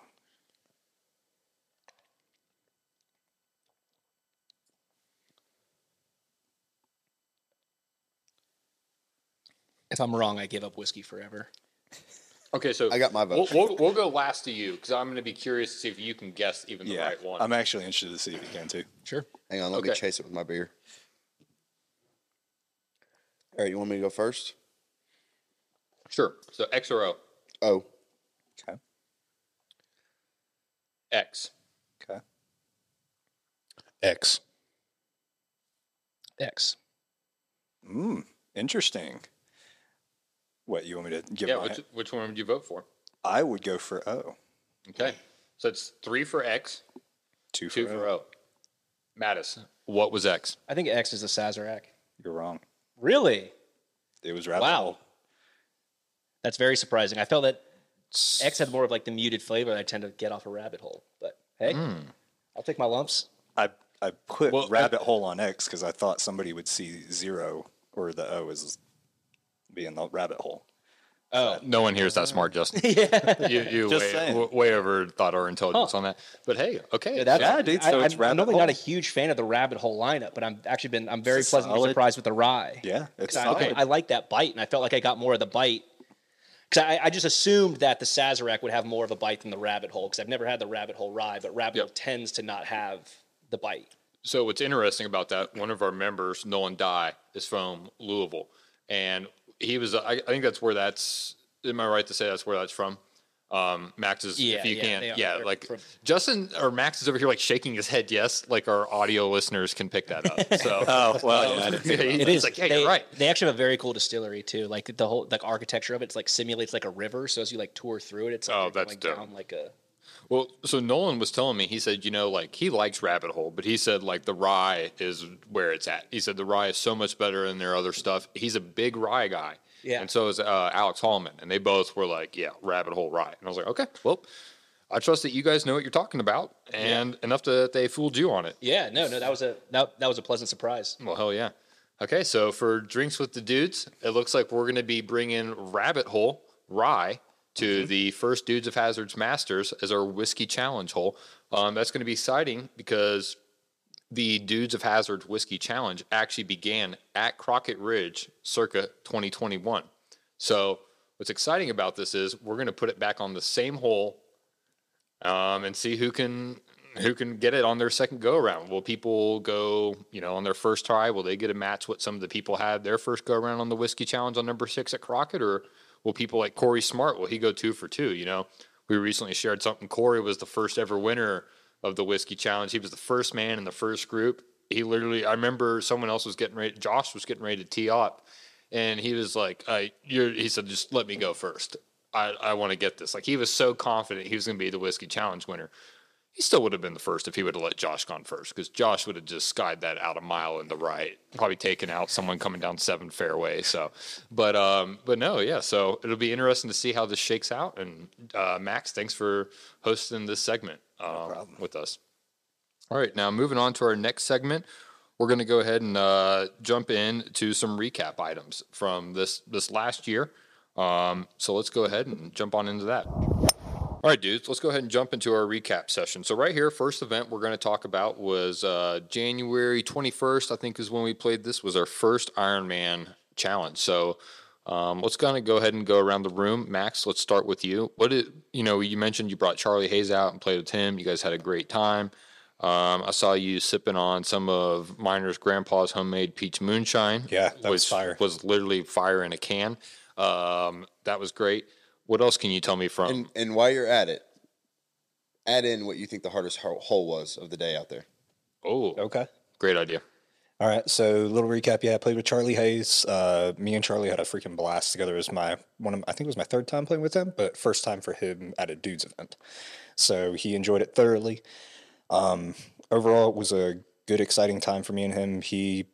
If I'm wrong, I give up whiskey forever. Okay, so I got my vote. We'll, we'll, we'll go last to you because I'm going to be curious to see if you can guess even the Yeah. right one. I'm actually interested to see if you can too. Sure. Hang on, let me chase it with my beer. All right, you want me to go first? Sure. So X or O? Oh, Okay. X. Okay. X. X. Mm, interesting. What you want me to give? Yeah, my, which, which one would you vote for? I would go for O. Okay, so it's three for X, Two for, two o. for O. Mattis, what was X? I think X is a Sazerac. You're wrong. Really? It was rabbit Wow. hole. That's very surprising. I felt that X had more of like the muted flavor that I tend to get off a rabbit hole. But hey, hmm. I'll take my lumps. I I put Well, I- rabbit hole on X because I thought somebody would see zero or the O as being the rabbit hole. Oh, No one here is that smart, Justin. [laughs] yeah, you, you Just way, saying. w- way over thought our intelligence on that. But hey, okay, that's, Yeah, dude, so I, it's I'm rabbit normally not a huge fan of the rabbit hole lineup, but I'm actually been I'm very It's pleasantly solid- surprised with the rye. Yeah, it's 'Cause I, solid. I like that bite, and I felt like I got more of the bite. Because I, I just assumed that the Sazerac would have more of a bite than the rabbit hole, because I've never had the rabbit hole rye, but rabbit Yep. hole tends to not have the bite. So what's interesting about that? One of our members, Nolan Dye, is from Louisville, and he was. I, I think that's where that's. Am I right to say that's where that's from? Um, Max is. Yeah, if you yeah, can't, yeah, like from- Justin or Max is over here like shaking his head. Yes, like our audio listeners can pick that up. So. [laughs] oh well, yeah, I didn't [laughs] think about It is is like, yeah, they, you're right. They actually have a very cool distillery too. Like the whole like architecture of it, it's like simulates like a river. So as you like tour through it, it's like Oh, that's going dope. down like a Well, so Nolan was telling me, he said, you know, like he likes Rabbit Hole, but he said like the rye is where it's at. He said the rye is so much better than their other stuff. He's a big rye guy. Yeah. And so is uh, Alex Hallman. And they both were like, yeah, Rabbit Hole rye. And I was like, okay, well, I trust that you guys know what you're talking about and enough to, that they fooled you on it. yeah. No, no, that was a that, that was a pleasant surprise. Well, hell yeah. Okay, so for drinks with the dudes, it looks like we're going to be bringing Rabbit Hole Rye to the first Dudes of Hazards Masters as our whiskey challenge hole. Um, that's going to be exciting because the Dudes of Hazards Whiskey Challenge actually began at Crockett Ridge circa 2021. So what's exciting about this is we're going to put it back on the same hole um, and see who can who can get it on their second go around. Will people go, you know, on their first try? Will they get a match what some of the people had their first go around on the whiskey challenge on number six at Crockett, or will people like Corey Smart? Will he go two for two? You know, we recently shared something. Corey was the first ever winner of the whiskey challenge. He was the first man in the first group. He literally, I remember someone else was getting ready. Josh was getting ready to tee up, and he was like, I, you're, he said, just let me go first. I, I want to get this. Like he was so confident he was going to be the whiskey challenge winner. He still would have been the first if he would have let Josh gone first because Josh would have just skied that out a mile in the right, probably taken out someone coming down seven fairway. So, but um, but no, yeah. So it'll be interesting to see how this shakes out. And uh, Max, thanks for hosting this segment um, with us. All right, now moving on to our next segment, we're going to go ahead and uh, jump in to some recap items from this this last year. Um, so let's go ahead and jump on into that. All right, dudes, let's go ahead and jump into our recap session. So, right here, first event we're going to talk about was uh, January 21st, I think is when we played this, was our first Ironman challenge. So, um, let's kind of go ahead and go around the room. Max, let's start with you. What did, you know, you mentioned you brought Charlie Hayes out and played with him. You guys had a great time. Um, I saw you sipping on some of Miner's grandpa's homemade peach moonshine. Yeah, that was fire. Was literally fire in a can. Um, that was great. What else can you tell me from? And and while you're at it, add in what you think the hardest ho- hole was of the day out there. oh, Okay. great idea. All right, so little recap. Yeah, I played with Charlie Hayes. Uh, me and Charlie had a freaking blast together. It was my one of I think it was my third time playing with him, but first time for him at a dudes event. So he enjoyed it thoroughly. Um, overall, it was a good, exciting time for me and him. He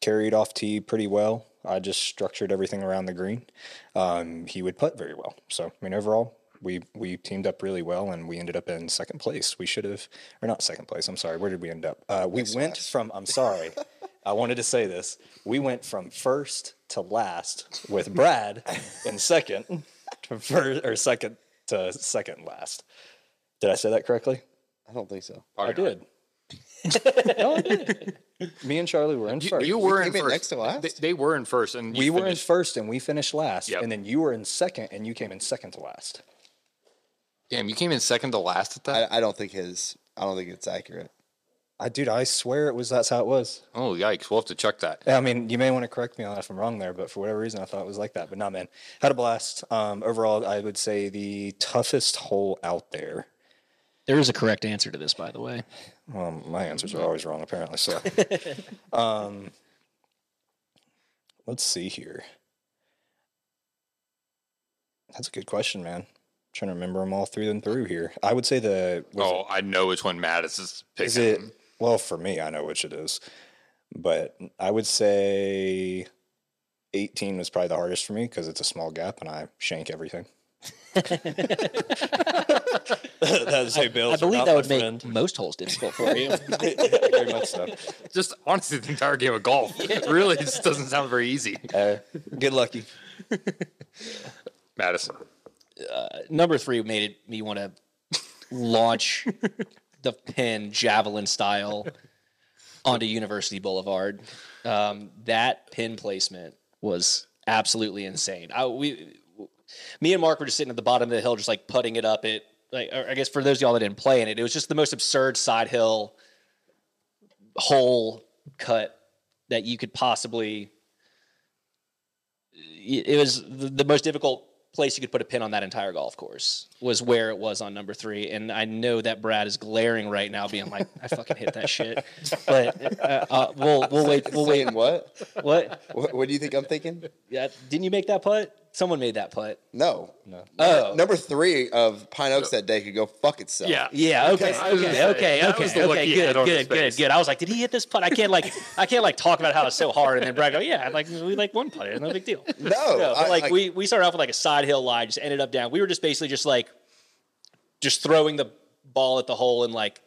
carried off tee pretty well. I just structured everything around the green. Um, he would putt very well. So I mean, overall, we we teamed up really well, and we ended up in second place. We should have, or not second place. I'm sorry. Where did we end up? Uh, we went from. I'm sorry. [laughs] I wanted to say this. We went from first to last with Brad in second to first or second to second last. Did I say that correctly? I don't think so. I did. [laughs] no, I did. Me and Charlie were in You, first. you were in came in first. next to last? They, they were in first, and you we were in finished- first and we finished last, Yep. and then you were in second and you came in second to last. Damn, you came in second to last at that. I, I don't think his. I don't think it's accurate. I dude, I swear it was that's how it was. oh yikes! We'll have to check that. Yeah, I mean, you may want to correct me on that if I'm wrong there, but for whatever reason, I thought it was like that. But not, man. Had a blast. Um, overall, I would say the toughest hole out there. There is a correct answer to this, by the way. Well, my answers are always wrong, apparently. So, [laughs] um, let's see here. That's a good question, man. trying to remember them all through and through here. I would say the was oh, I know which one Mattis is picking. Is it well for me? I know which it is, but I would say eighteen was probably the hardest for me because it's a small gap and I shank everything. [laughs] That's hey, Bill. I believe that would make most holes difficult for you. [laughs] very much so. Just honestly, the entire game of golf [laughs] really just doesn't sound very easy. Uh, get lucky. Madison. Number three made it, me want to launch the pin javelin style [laughs] onto University Boulevard. Um, that pin placement was absolutely insane. I, we, me and Mark were just sitting at the bottom of the hill, just like putting it up. It like I guess for those of y'all that didn't play in it, it was just the most absurd side hill hole cut that you could possibly. It was the, the most difficult place you could put a pin on that entire golf course was where it was on number three. And I know that Brad is glaring right now, being like, "I fucking hit that shit." But uh, uh, we'll we'll wait. We'll wait. What? what? What do you think I'm thinking? Yeah, didn't you make that putt? Someone made that putt. No. No. Oh. Number three of Pine Oaks that day could go fuck itself. Yeah. Yeah. Okay. I Okay. say, Okay. that was Okay. look Okay. he Good. on his Good. Good. face. Good. I was like, did he hit this putt? I can't like, I can't like talk about how it's so hard, and then Brad go, yeah, like we like one putt, no big deal. [laughs] No. No, but I- like I- we we started off with like a side hill lie, just ended up down. We were just basically just like, just throwing the ball at the hole and like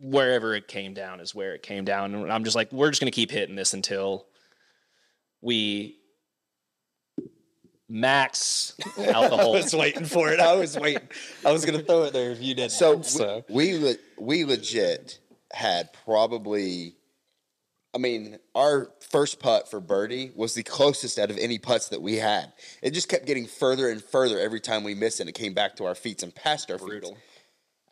wherever it came down is where it came down. And I'm just like, we're just gonna keep hitting this until we max out [laughs] the I was waiting for it. I was waiting. I was gonna throw it there if you didn't. So, so. we we, le- we legit had probably, I mean, our first putt for birdie was the closest out of any putts that we had. It just kept getting further and further every time we missed, and it came back to our feet and past our feet.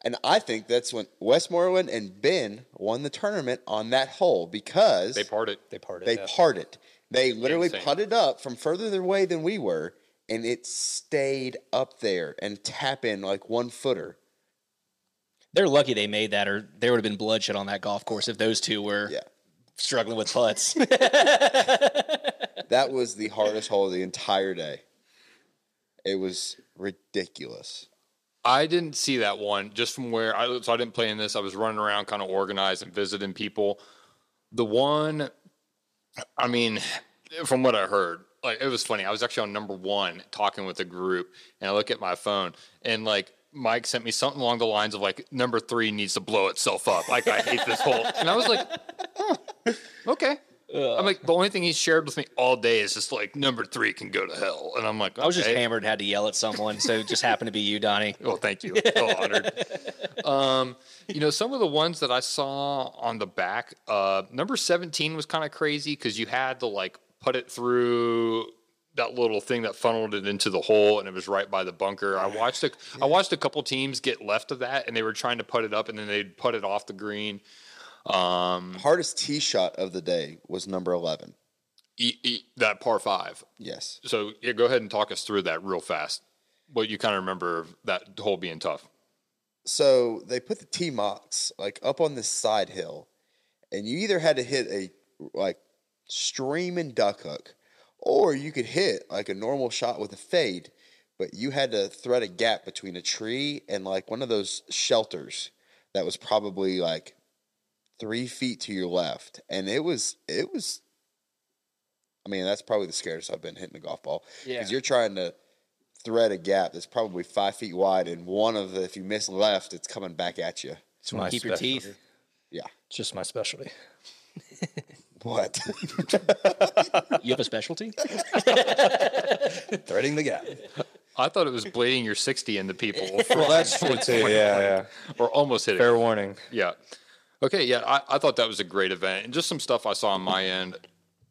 And I think that's when Westmoreland and Ben won the tournament on that hole because They parted. they parted. they yeah. parted. They literally Insane. putted up from further away than we were, and it stayed up there and tap in like one footer. They're lucky they made that, or there would have been bloodshed on that golf course if those two were Yeah. struggling with putts. [laughs] [laughs] That was the hardest hole of the entire day. It was ridiculous. I didn't see that one just from where I so I didn't play in this. I was running around kind of organized and visiting people. The one, I mean, from what I heard, like it was funny. I was actually on number one talking with a group, and I look at my phone, and like Mike sent me something along the lines of like number three needs to blow itself up. Like I hate this whole, and I was like, huh, okay. I'm like the only thing he shared with me all day is just like number three can go to hell, and I'm like, I was just okay. hammered, had to yell at someone, so it just happened to be you, Doni. [laughs] Oh, thank you. So honored. Um, you know, some of the ones that I saw on the back, uh, number 17 was kind of crazy because you had to like put it through that little thing that funneled it into the hole, and it was right by the bunker. I watched a, I watched a couple teams get left of that, and they were trying to put it up, and then they'd put it off the green. Um, Hardest tee shot of the day was number 11. e- e- that par five. Yes. So yeah, go ahead and talk us through that real fast. What you kind of remember of that hole being tough. So they put the tee mocks like up on this side hill, and you either had to hit a like streaming duck hook, or you could hit like a normal shot with a fade, but you had to thread a gap between a tree and like one of those shelters that was probably like three feet to your left, and it was it was. I mean, that's probably the scariest I've been hitting a golf ball Yeah. because you're trying to thread a gap that's probably five feet wide, and one of the if you miss left, it's coming back at you. It's my Keep your teeth. Yeah. It's just my specialty. What? [laughs] You have a specialty? [laughs] Threading the gap. I thought it was bleeding your sixty into people, [laughs] well, that's true too. Yeah, yeah. or almost hitting. Fair warning. Yeah. Okay. Yeah. I, I thought that was a great event. And just some stuff I saw on my end.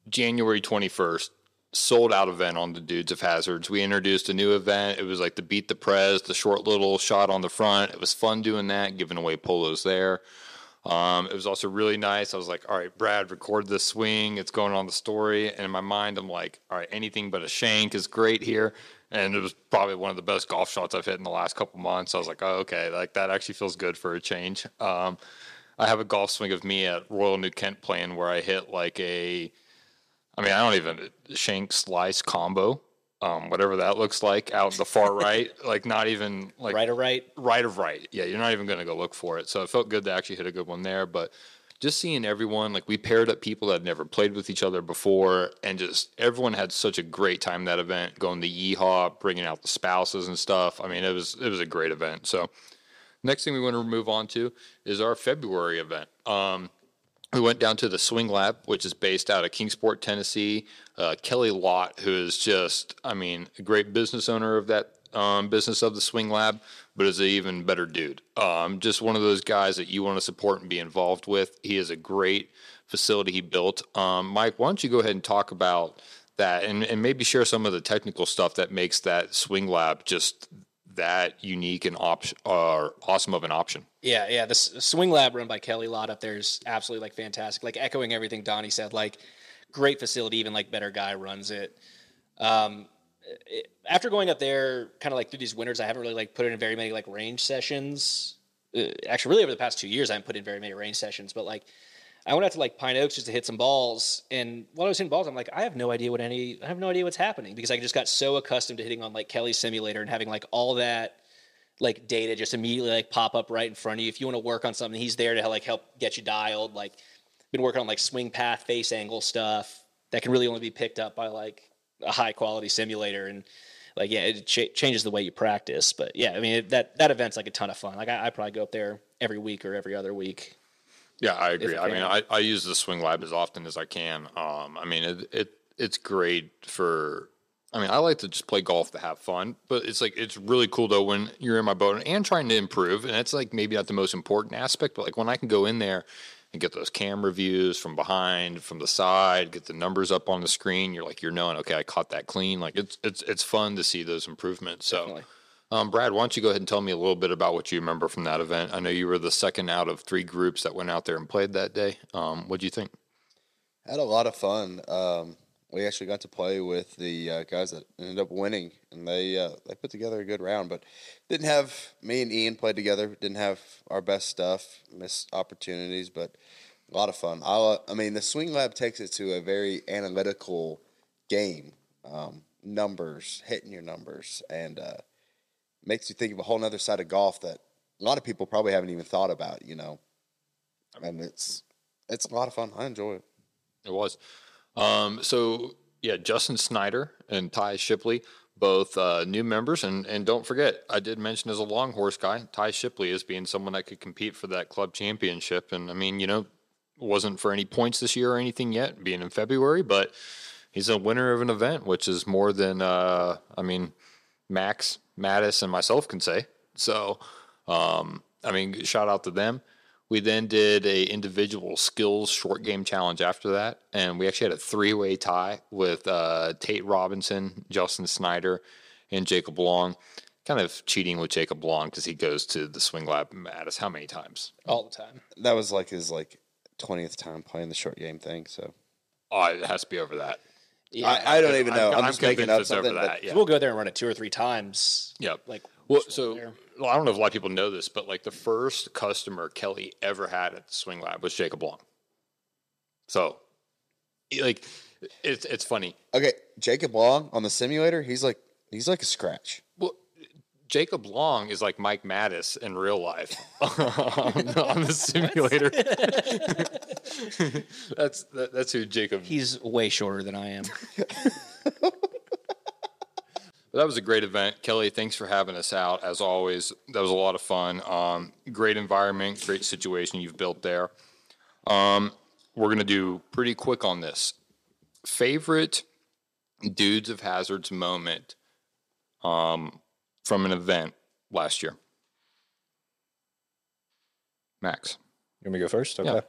January 21st, sold out event on the Dudes of Hazards. We introduced a new event. It was like the Beat the Prez, the short little shot on the front. It was fun doing that, giving away polos there. Um, it was also really nice. I was like, all right, Brad, record this swing. It's going on the story. And in my mind, I'm like, all right, anything but a shank is great here. And it was probably one of the best golf shots I've hit in the last couple months. I was like, oh, okay, like that actually feels good for a change. Um, I have a golf swing of me at Royal New Kent playing where I hit like a, I mean, I don't even shank slice combo, um, whatever that looks like out the far [laughs] right, like not even like right or right? right of right. Yeah, you're not even going to go look for it. So it felt good to actually hit a good one there. But just seeing everyone, like we paired up people that had never played with each other before, and just everyone had such a great time that event. Going to Yeehaw, bringing out the spouses and stuff. I mean, it was it was a great event. So next thing we want to move on to is our February event. Um, we went down to the Swing Lab, which is based out of Kingsport, Tennessee. Uh, Kelly Lott, who is just, I mean, a great business owner of that um, business of the Swing Lab, but is an even better dude. Um, just one of those guys that you want to support and be involved with. He is a great facility he built. Um, Mike, why don't you go ahead and talk about that and, and maybe share some of the technical stuff that makes that Swing Lab just that unique and option or awesome of an option. Yeah, yeah. The swing lab run by Kelly Lott up there is absolutely like fantastic. Like echoing everything Doni said, like great facility, even like better guy runs it. Um, it- after going up there, kind of like through these winters, I haven't really like put in very many like range sessions. Uh, actually, really over the past two years, I haven't put in very many range sessions. But like, I went out to like Pine Oaks just to hit some balls, and while I was hitting balls, I'm like, I have no idea what any, I have no idea what's happening because I just got so accustomed to hitting on like Kelly's simulator and having like all that like data just immediately like pop up right in front of you. If you want to work on something, he's there to like help get you dialed. Like been working on like swing path, face angle stuff that can really only be picked up by like a high quality simulator and like yeah, it ch- changes the way you practice. But yeah, I mean it, that that event's like a ton of fun. Like I, I probably go up there every week or every other week. Yeah, I agree. I mean. I, I use the swing lab as often as I can. Um, I mean, it, it it's great for. I mean, I like to just play golf to have fun, but it's like it's really cool though when you're in my boat and trying to improve, and it's like maybe not the most important aspect, but like when I can go in there and get those camera views from behind, from the side, get the numbers up on the screen, you're like you're knowing, okay, I caught that clean. Like it's it's it's fun to see those improvements. So. Definitely. Um, Brad, why don't you go ahead and tell me a little bit about what you remember from that event? I know you were the second out of three groups that went out there and played that day. Um, what do you think? Had a lot of fun. Um, we actually got to play with the uh, guys that ended up winning, and they uh, they put together a good round. But didn't have me and Ian play together. Didn't have our best stuff. Missed opportunities, but a lot of fun. I I mean, the Swing Lab takes it to a very analytical game. Um, numbers, hitting your numbers, and uh, makes you think of a whole other side of golf that a lot of people probably haven't even thought about. You know, and it's it's a lot of fun. I enjoy it. It was. Um, so yeah, Justin Snyder and Ty Shipley, both uh, new members, and and don't forget, I did mention as a long horse guy, Ty Shipley as being someone that could compete for that club championship, and I mean, you know, wasn't for any points this year or anything yet, being in February, but he's a winner of an event, which is more than uh, I mean, Max, Mattis, and myself can say. So, um, I mean, shout out to them. We then did a individual skills short game challenge after that, and we actually had a three way tie with uh, Tate Robinson, Justin Snyder, and Jacob Long. Kind of cheating with Jacob Long because he goes to the swing lab at us how many times? all the time. That was like his like twentieth time playing the short game thing. So Oh, it has to be over that. Yeah, I, I don't even know. I'm, I'm just making convinced up something. that. Yeah. we'll go there and run it two or three times. Yep. Like Well, so there. well, I don't know if a lot of people know this, but like the first customer Kelly ever had at the Swing Lab was Jacob Long. So, like, it's it's funny. okay, Jacob Long on the simulator, he's like he's like a scratch. Well, Jacob Long is like Mike Mattis in real life [laughs] on, the, on the [laughs] simulator. [laughs] that's that, that's who Jacob. he's way shorter than I am. But That was a great event, Kelly. Thanks for having us out. As always, that was a lot of fun. Um, great environment, great situation you've built there. Um, we're gonna do pretty quick on this. Favorite dudes of hazards moment um, from an event last year. Max. You want me to go first? Yeah. Okay.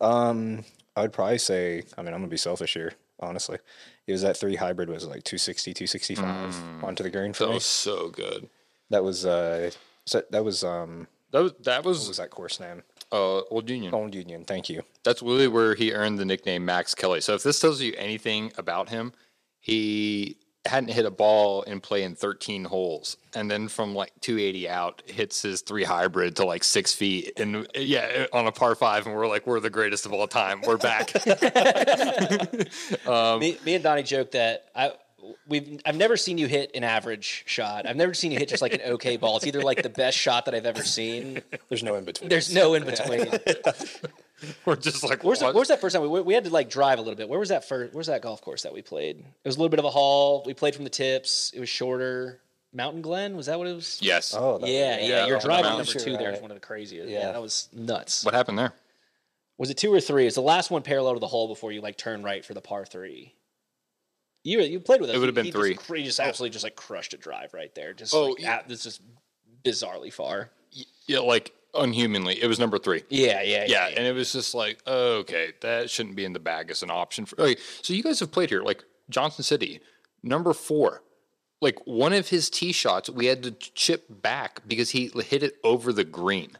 Um, I'd probably say, I mean, I'm gonna be selfish here, honestly. It was that three hybrid was like 260, 265 onto the green for That me. was so good. That was uh, so that was um, That was that what was was that course name? uh, Old Union. Old Union. Thank you. That's really where he earned the nickname Max Kelly. So if this tells you anything about him, he hadn't hit a ball in play in 13 holes, and then from like 280 out, hits his three hybrid to like six feet, and yeah, on a par five, and we're like, we're the greatest of all time. We're back. [laughs] Um, me, me and Doni joke that I we've I've never seen you hit an average shot. I've never seen you hit just like an okay ball. It's either like the best shot that I've ever seen. There's no in between. There's no in between. [laughs] [laughs] we're just like, Where's, the, where's that first time we, we had to like drive a little bit? Where was that first? Where's that golf course that we played? It was a little bit of a haul. We played from the tips. It was shorter. Mountain Glen was that what it was? yes. Oh, that- Yeah, yeah. Yeah, Your on the drive on number two there is Right. one of the craziest. Yeah. Yeah. that was nuts. What happened there? Was it two or three? It's the last one parallel to the hole before you like turn right for the par three. You you played with us. It would have He- been he three. Just, he just absolutely just like crushed a drive right there. Just Oh, like, yeah. at- this is bizarrely far. Yeah, like unhumanly. It was number three. Yeah, yeah, Yeah, and it was just like, okay, that shouldn't be in the bag as an option for. So you guys have played here, like Johnson City, number four. Like one of his tee shots, we had to chip back because he hit it over the green.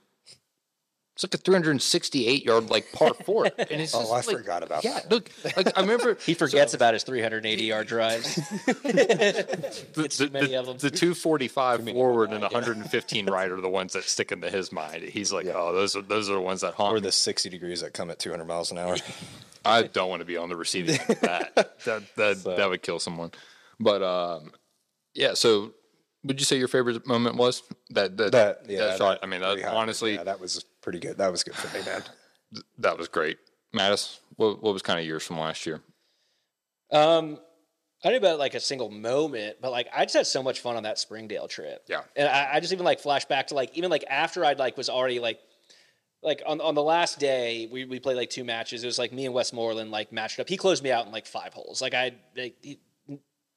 It's like a 368 yard like par four, [laughs] and it's Oh, just I like- forgot about yeah, that. look, like I remember [laughs] He forgets about his 380 yard drives. [laughs] the, too many the, of 'em. the 245 forward and 115 right are the ones that stick into his mind. He's like, oh, those are those are the ones that haunt Or me. the 60 degrees that come at 200 miles an hour. I don't want to be on the receiving end of that. That that that would kill someone. But um, yeah. So, would you say your favorite moment was that that that yeah, that shot? that I mean, that, honestly, yeah, that was pretty good. That was good for me, man. [sighs] that was great. Mattis, what what was kind of yours from last year? Um, I don't know about like a single moment, but like I just had so much fun on that Springdale trip. Yeah. and I, I just even like flash back to like even like after I'd like was already like like on on the last day we we played like two matches. It was like me and Westmoreland like matched up. He closed me out in like five holes. Like I like, he,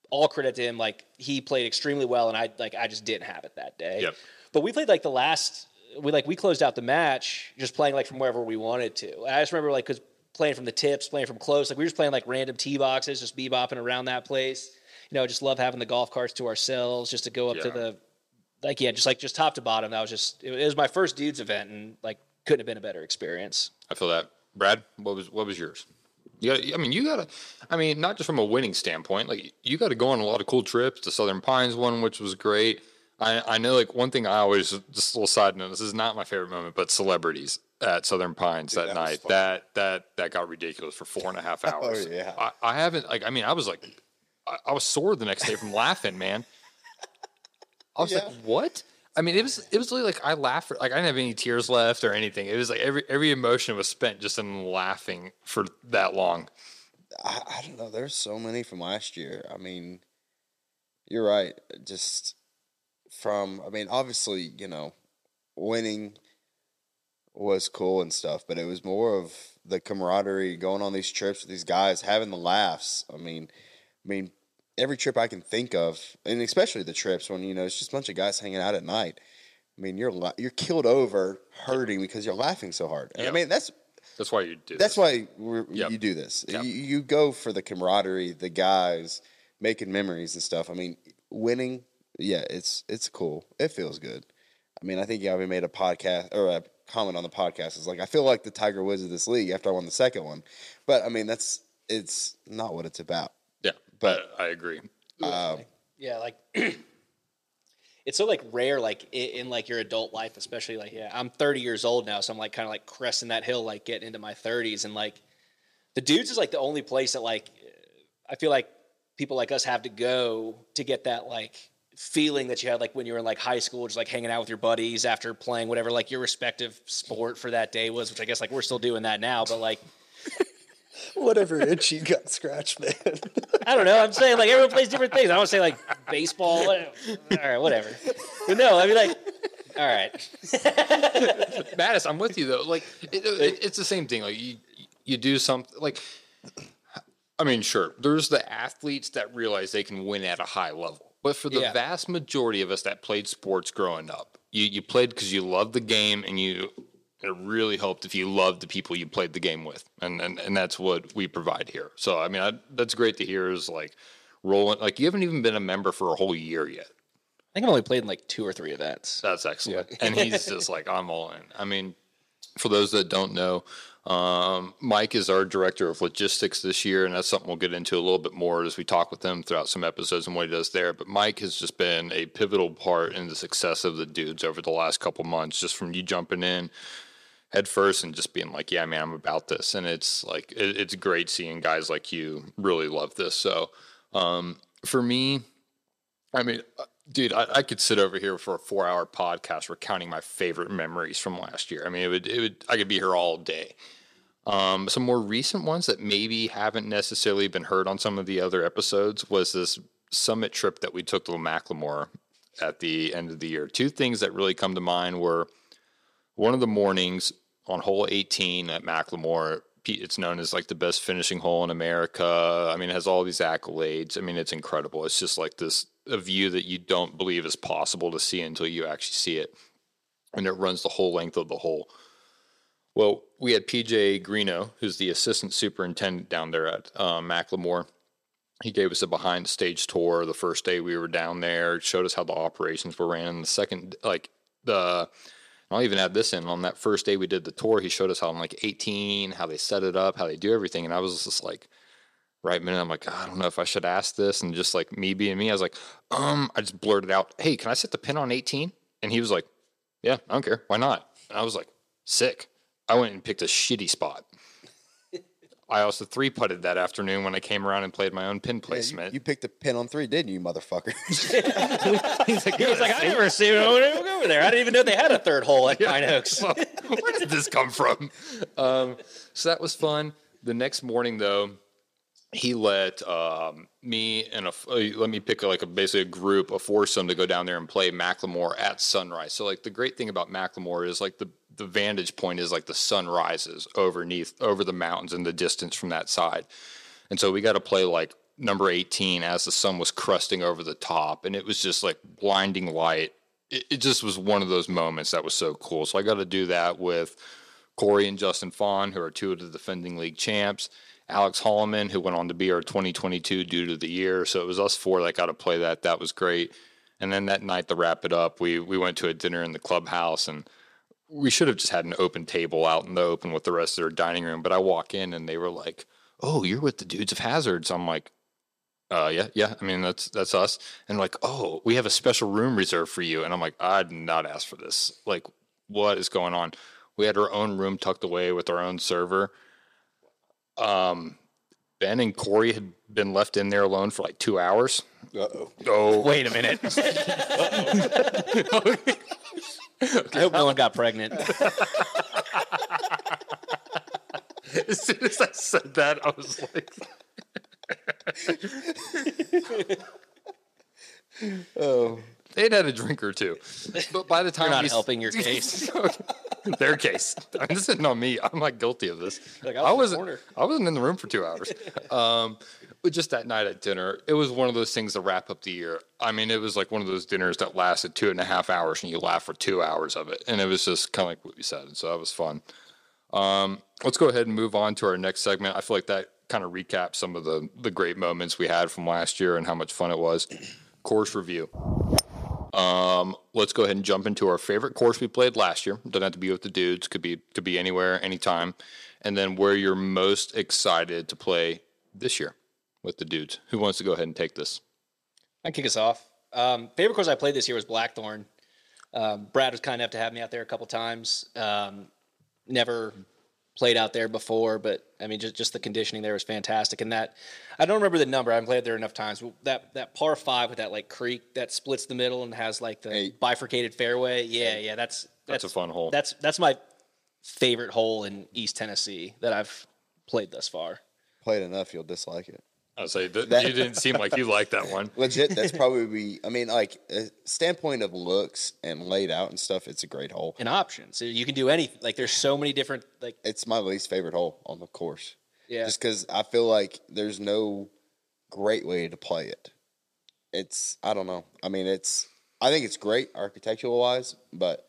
all credit to him. Like he played extremely well, and I like I just didn't have it that day. Yep. But we played like the last we like we closed out the match just playing like from wherever we wanted to. And I just remember like because playing from the tips, playing from close, like we were just playing like random tee boxes, just bebopping around that place. You know, just love having the golf carts to ourselves, just to go up to the like yeah, just like just top to bottom. That was just it, it was my first dudes event, and like couldn't have been a better experience. I feel that. Brad, what was what was yours? You I mean, you got to. I mean, not just from a winning standpoint. Like you got to go on a lot of cool trips. The Southern Pines one, which was great. I, I know, like one thing I always just a little side note. This is not my favorite moment, but celebrities at Southern Pines that, that night. fun. That that that got ridiculous for four and a half [laughs] oh, hours. yeah. I, I haven't like. I mean, I was like, I, I was sore the next day from laughing, man. I was like, what? I mean, it was it was really like I laughed for like I didn't have any tears left or anything. It was like every every emotion was spent just in laughing for that long. I, I don't know. There's so many from last year. I mean, you're right. Just from, I mean, obviously, you know, winning was cool and stuff, but it was more of the camaraderie going on these trips with these guys, having the laughs. I mean, I mean, every trip I can think of, and especially the trips when you know it's just a bunch of guys hanging out at night. I mean, you're la- you're killed over hurting because you're laughing so hard. And Yeah. I mean, that's That's why you do. that's this. why we're, Yep. you do this. Yep. You, you go for the camaraderie, the guys making memories and stuff. I mean, winning, yeah, it's it's cool. It feels good. I mean, I think you even made a podcast or a comment on the podcast. It's like I feel like the Tiger Woods of this league after I won the second one, but I mean that's it's not what it's about. Yeah, But- I, I agree. Um, Yeah, like [clears throat] it's so like rare, like i- in, like your adult life, especially like yeah, I'm 30 years old now, so I'm like kind of like cresting that hill, like getting into my 30s, and like the dudes is like the only place that like I feel like people like us have to go to get that like feeling that you had like when you were in like high school, just like hanging out with your buddies after playing whatever like your respective sport for that day was, which I guess like we're still doing that now, but like [laughs] Whatever itch you got scratched, man. I don't know. I'm saying like everyone plays different things. I don't say like baseball. All right, whatever. But no, I mean like, all right. [laughs] Mattis, I'm with you though. Like it, it, it's the same thing. Like you, you do something like. I mean, sure. There's the athletes that realize they can win at a high level, but for the Yeah. vast majority of us that played sports growing up, you you played because you loved the game and you. It really helped if you loved the people you played the game with, and and, and that's what we provide here. So I mean, I, that's great to hear. Is like rolling like you haven't even been a member for a whole year yet. I think I've only played in like two or three events. That's excellent. And he's [laughs] just like, I'm all in. I mean, for those that don't know, um, Mike is our director of logistics this year, and that's something we'll get into a little bit more as we talk with him throughout some episodes and what he does there. But Mike has just been a pivotal part in the success of the dudes over the last couple months, just from you jumping in head first and just being like, yeah, man, I'm about this. And it's like, it, it's great seeing guys like you really love this. So um, for me, I mean, dude, I, I could sit over here for a four-hour podcast recounting my favorite memories from last year. I mean, it would, it would, I could be here all day. Um, some more recent ones that maybe haven't necessarily been heard on some of the other episodes was this summit trip that we took to McLemore at the end of the year. Two things that really come to mind were one of the mornings on hole 18 at McLemore. It's known as like the best finishing hole in America. I mean, it has all these accolades. I mean, it's incredible. It's just like this a view that you don't believe is possible to see until you actually see it. And it runs the whole length of the hole. Well, we had PJ Greeno, who's the assistant superintendent down there at uh, McLemore. He gave us a behind stage tour the first day we were down there, showed us how the operations were ran. And the second, like, the I'll even add this in on that first day we did the tour. He showed us how on like 18, how they set it up, how they do everything. And I was just like, right minute, I'm like, I don't know if I should ask this. And just like me being me, I was like, um, I just blurted out, Hey, can I set the pin on 18? And he was like, Yeah, I don't care. Why not? And I was like, Sick. I went and picked a shitty spot. I also three putted that afternoon when I came around and played my own pin you, placement. you picked a pin on three, didn't you, mother?fucker? [laughs] [laughs] He's like, He was like, I never seen it over there. I didn't even know they had a third hole at Pine Oaks. [laughs] Where did this come from? Um, so that was fun. The next morning, though, he let um, me and a uh, let me pick like a basically a group, a foursome to go down there and play McLemore at sunrise. So like the great thing about McLemore is like the the vantage point is like the sun rises overneath over the mountains in the distance from that side, and so we got to play like number 18 as the sun was crusting over the top and it was just like blinding light. It, it just was one of those moments that was so cool. So i got to do that with corey and justin fawn who are two of the defending league champs alex holloman who went on to be our 2022 dude of the year so it was us four that got to play that that was great and then that night to wrap it up we we went to a dinner in the clubhouse and we should have just had an open table out in the open with the rest of their dining room but i walk in and they were like oh you're with the dudes of hazards i'm like uh, yeah, yeah. I mean, that's that's us. And like, oh, we have a special room reserved for you. And I'm like, I did not ask for this. Like, what is going on? We had our own room tucked away with our own server. Um, Ben and Corey had been left in there alone for like two hours. Uh-oh. Oh, [laughs] Wait a minute. [laughs] I hope no one got pregnant. [laughs] as soon as I said that, I was like, oh, they'd had a drink or two. But by the [laughs] time You're not helping your [laughs] case. [laughs] their case. I'm just on me. I'm not guilty of this. Like, I was wasn't. I wasn't in the room for two hours. Um, but just that night at dinner, it was one of those things to wrap up the year. I mean, it was like one of those dinners that lasted two and a half hours, and you laugh for two hours of it, and it was just kind of like what we said. And So that was fun. Um, let's go ahead and move on to our next segment. I feel like that kind of recaps some of the the great moments we had from last year and how much fun it was. Course review. Um, let's go ahead and jump into our favorite course we played last year. Doesn't have to be with the dudes. Could be could be anywhere, anytime. And then where you're most excited to play this year with the dudes. Who wants to go ahead and take this? I kick us off. Um, favorite course I played this year was Blackthorn. Um, Brad was kind enough to have me out there a couple times. Um, never played out there before, but I mean, just just the conditioning there was fantastic. And that I don't remember the number. I haven't played there enough times. But that that par five with that like creek that splits the middle and has like the Eight. bifurcated fairway. Yeah, yeah, that's That's a fun hole. That's that's my favorite hole in East Tennessee that I've played thus far. Played enough, you'll dislike it. I'll say that, That- you didn't seem like you liked that one. [laughs] Legit, that's probably. I mean, like a standpoint of looks and laid out and stuff. It's a great hole. An option, so you can do anything. Like there's so many different like It's my least favorite hole on the course. yeah. Just because I feel like there's no great way to play it. It's I don't know. I mean, it's I think it's great architectural wise, but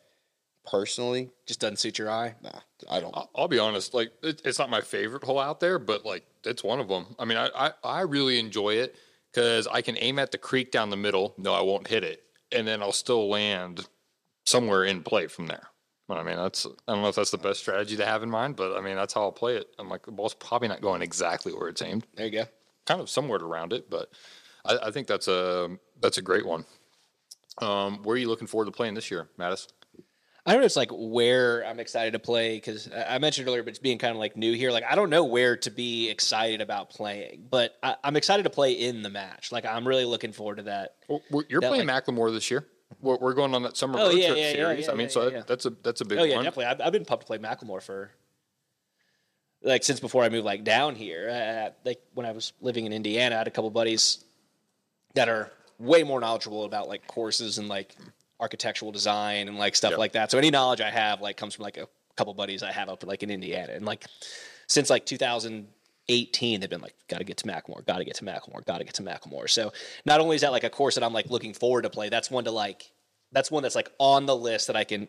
personally, just doesn't suit your eye. nah, I don't. I'll, I'll be honest, like it, it's not my favorite hole out there, but like it's one of them. I mean, I I, I really enjoy it because I can aim at the creek down the middle. No, I won't hit it, and then I'll still land somewhere in play from there. I mean, that's I don't know if that's the best strategy to have in mind, but I mean that's how I'll play it. I'm like the ball's probably not going exactly where it's aimed, There you go. kind of somewhere around it, but I, I think that's a that's a great one. Um, where are you looking forward to playing this year, Mattis? I don't know. It's like where I'm excited to play because I mentioned earlier, but it's being kind of like new here. Like I don't know where to be excited about playing, but I, I'm excited to play in the match. Like I'm really looking forward to that. Well, you're That, playing McLemore this year. We're, we're going on that summer Oh, road yeah, trip yeah, series. yeah, I mean, so that, that's a that's a big Oh yeah, one. definitely. I've, I've been pumped to play McLemore for like since before I moved like down here. Uh, like when I was living in Indiana, I had a couple buddies that are way more knowledgeable about like courses and like architectural design and like stuff Yep. like that. So any knowledge I have like comes from like a couple buddies I have up like in Indiana, and like since like 2018, they've been like, got to get to McLemore, got to get to McLemore, got to get to McLemore. So not only is that like a course that I'm like looking forward to play, that's one to like. That's one that's like on the list that I can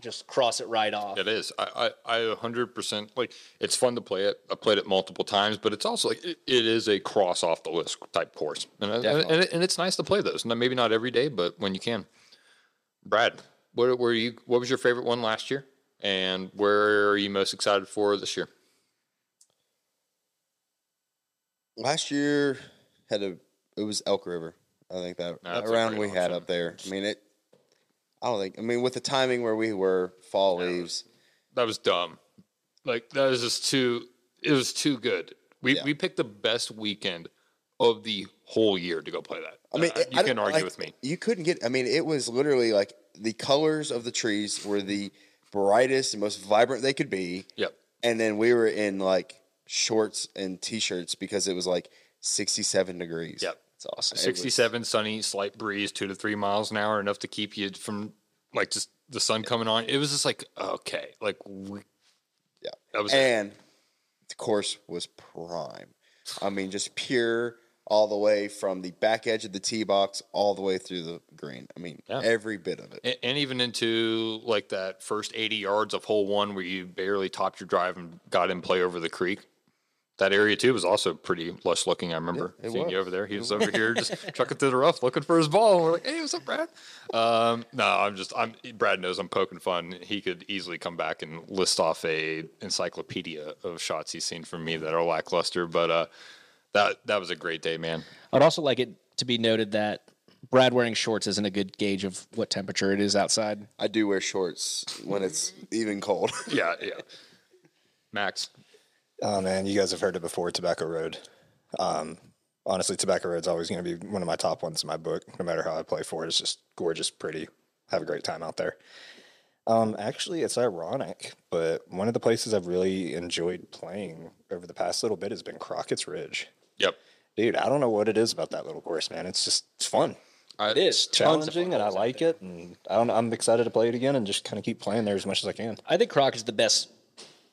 just cross it right off. It is. I, I, I 100% like it's fun to play it. I played it multiple times, but it's also like it, it is a cross off the list type course. And, and, and, it- and it's nice to play those. Now, Maybe not every day, but when you can. Brad, what were you what was your favorite one last year? And where are you most excited for this year? Last year had a it was Elk River. I think that That's around we had up there. I mean it. I don't think. I mean, with the timing where we were, fall leaves. That was dumb. Like that was just too. It was too good. We Yeah. we picked the best weekend of the whole year to go play that. I mean, Uh, it- you I can argue like, with me. You couldn't get. I mean, it was literally like the colors of the trees were the brightest and most vibrant they could be, Yep. and then we were in like shorts and t-shirts because it was like sixty-seven degrees. Yep. It's awesome. 67 sunny slight breeze 2 to 3 miles an hour enough to keep you from like just the sun coming on it was just like okay like we, Yeah. that was it. and the course was prime. I mean, just pure all the way from the back edge of the tee box all the way through the green. I mean, Yeah. every bit of it. and, and even into like that first 80 yards of hole one where you barely topped your drive and got in play over the creek that area too was also pretty lush looking. I remember Yeah, it seeing you over there. He was [laughs] over here just chucking through the rough looking for his ball. And we're like, "Hey, what's up, Brad?" Um, no, I'm just. I'm. Brad knows I'm poking fun. He could easily come back and list off a encyclopedia of shots he's seen from me that are lackluster. But uh, that that was a great day, man. I'd also like it to be noted that Brad wearing shorts isn't a good gauge of what temperature it is outside. I do wear shorts when it's even cold. [laughs] Yeah, yeah. Max, Oh man, you guys have heard it before. Tobacco Road. Um, honestly, Tobacco Road's always going to be one of my top ones in my book. No matter how I play for it, it's just gorgeous, pretty. Have a great time out there. Um, actually, it's ironic, but one of the places I've really enjoyed playing over the past little bit has been Crockett's Ridge. Yep. Dude, I don't know what it is about that little course, man. It's just it's fun, I, It is challenging, and I like it. And I don't, I'm excited to play it again and just kind of keep playing there as much as I can. I think Croc is the best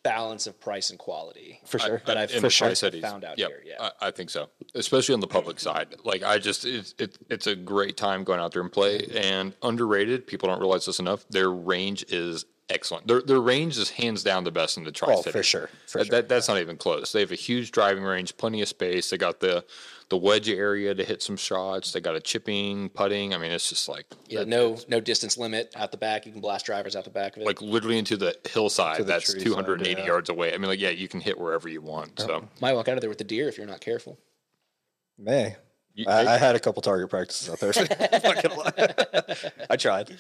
balance of price and quality. For sure. That I've in for the sure Tri-Cities. found out Yep, here. Yeah. I, I think so, especially on the public side. Like I just, it's it, it's a great time going out there and play. And underrated, people don't realize this enough. Their range is excellent. Their their range is hands down the best in the Tri Cities. Oh, for sure, for that, sure. that- that's not even close. They have a huge driving range, plenty of space. They got the the wedge area to hit some shots. They got a chipping, putting. I mean, it's just like yeah, no no distance limit out the back. You can blast drivers out the back of it. like literally into the hillside the that's 280 yeah. yards away. I mean, like yeah, you can hit wherever you want. Oh, so Might walk out of there with the deer if you're not careful. May. You- I, I had a couple target practices out there. I'm not gonna lie. I tried.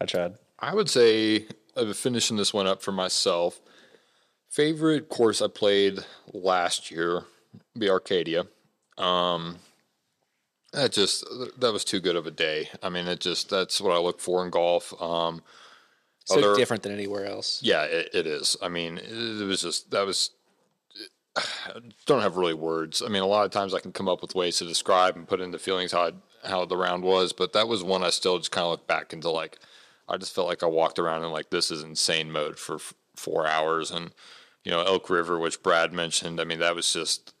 I tried. I would say, uh, finishing this one up for myself, favorite course I played last year be Arcadia. Um, that just that was too good of a day. I mean, it just that's what I look for in golf. Um, So other- different than anywhere else. yeah, it, it is. I mean, it, it was just that was. I [sighs] don't have really words. I mean, a lot of times I can come up with ways to describe and put into feelings how I, how the round was, but that was one I still just kind of look back into like I just felt like I walked around in like this is insane mode for f- four hours, and you know Elk River, which Brad mentioned. I mean, that was just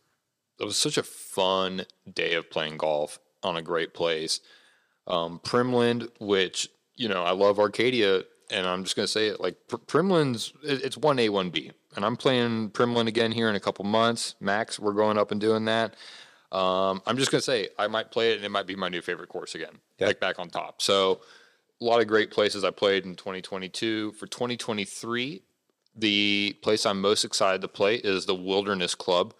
it was such a fun day of playing golf on a great place. Um, Primland, which you know I love Arcadia, and I'm just gonna say it like Pr- it's one A one B, and I'm playing Primland again here in a couple months. Max, we're going up and doing that. Um, I'm just gonna say I might play it, and it might be my new favorite course again, like back on top. So a lot of great places I played in 2022. For 2023, the place I'm most excited to play is the Wilderness Club.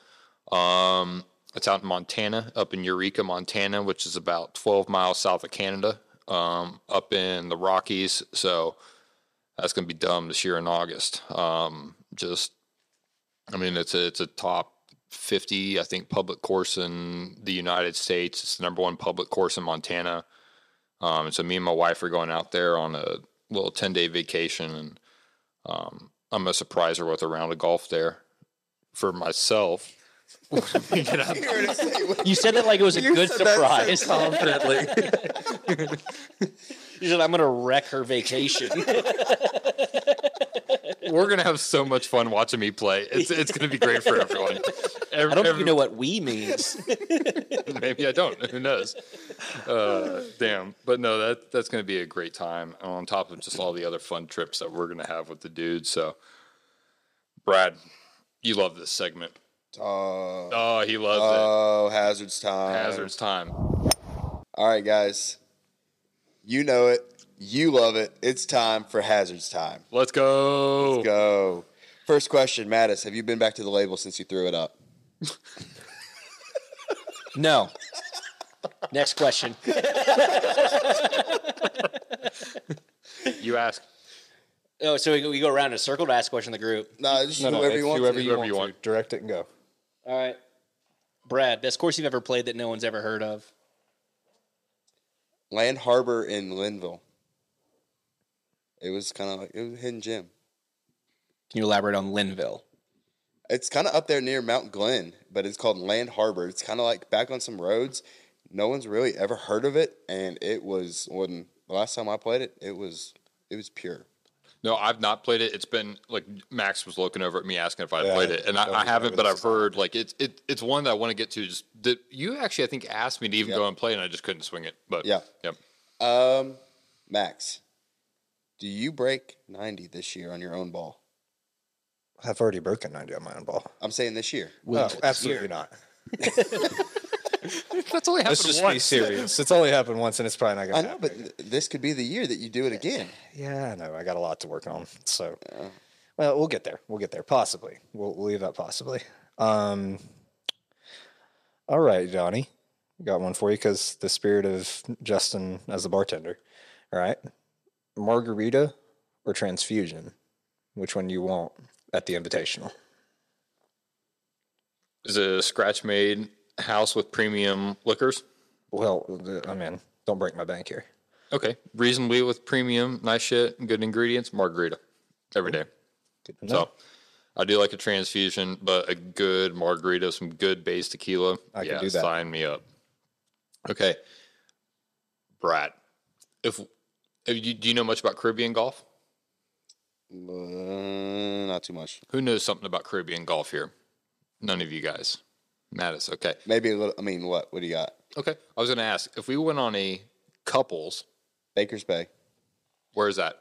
Um, it's out in Montana, up in Eureka, Montana, which is about 12 miles south of Canada, um, up in the Rockies. So that's going to be dumb this year in August. Um, just, I mean, it's a it's a top 50, I think, public course in the United States. It's the number one public course in Montana. Um, so me and my wife are going out there on a little 10 day vacation and um, I'm going to surprise her with a round of golf there for myself. [laughs] You said that like it was a good surprise. confidently. [laughs] you said I'm gonna wreck her vacation. [laughs] We're going to have so much fun watching me play. It's, it's going to be great for everyone. Every, I don't think every- you know what we means. [laughs] Maybe I don't. Who knows? Uh, damn. But no, that that's going to be a great time on top of just all the other fun trips that we're going to have with the dudes. So, Brad, you love this segment. Oh, Oh, he loves it. oh, hazards time. Hazards time. All right, guys. You know it. You love it. It's time for hazards time. Let's go. Let's go. First question, Mattis. Have you been back to the label since you threw it up? No. Next question. You ask. Oh, so we, we go around in a circle to ask a question in the group. No, just No, no, whoever it's you want. whoever to. you Whoever want, you to. want. Direct it and go. All right. Brad, best course you've ever played that no one's ever heard of. Land Harbor in Linville. It was kind of like it was a hidden gem. Can you elaborate on Linville? It's kind of up there near Mount Glen, but it's called Land Harbor. It's kind of like back on some roads. No one's really ever heard of it, and it was when the last time I played it, it was it was pure. No, I've not played it. It's been like Max was looking over at me asking if I Yeah, played it, and I, I haven't. But I've heard like it's it, it's one that I want to get to. Just that you actually I think asked me to even Yep. go and play, and I just couldn't swing it. But Yeah. yep. Um, Max, do you break ninety this year on your own ball? I've already broken 90 on my own ball. I'm saying this year. Oh, absolutely not. [laughs] That's only happened Let's just be once. serious. It's only happened once, and it's probably not I going to know, happen. but th- this could be the year that you do it again. Yeah, I know. I got a lot to work on. So, well, we'll get there. We'll get there. Possibly. We'll, we'll leave that possibly. Um, all right, Johnny. Got one for you because the spirit of Justin as a bartender. All right. Margarita or transfusion? Which one you want at the invitational? Is it a scratch made house with premium liquors? Well, I mean, don't break my bank here. Okay, reasonably with premium, nice shit, good ingredients. Margarita every day. Good. So I do like a transfusion, but a good margarita, some good base tequila. I can do that. Sign me up. Okay, Brad, if, if you, do you know much about Caribbean golf? Uh, not too much. Who knows something about Caribbean golf here? None of you guys. Mattis, okay. Maybe a little. I mean, what? What do you got? Okay. I was going to ask if we went on a couples, Baker's Bay, where is that?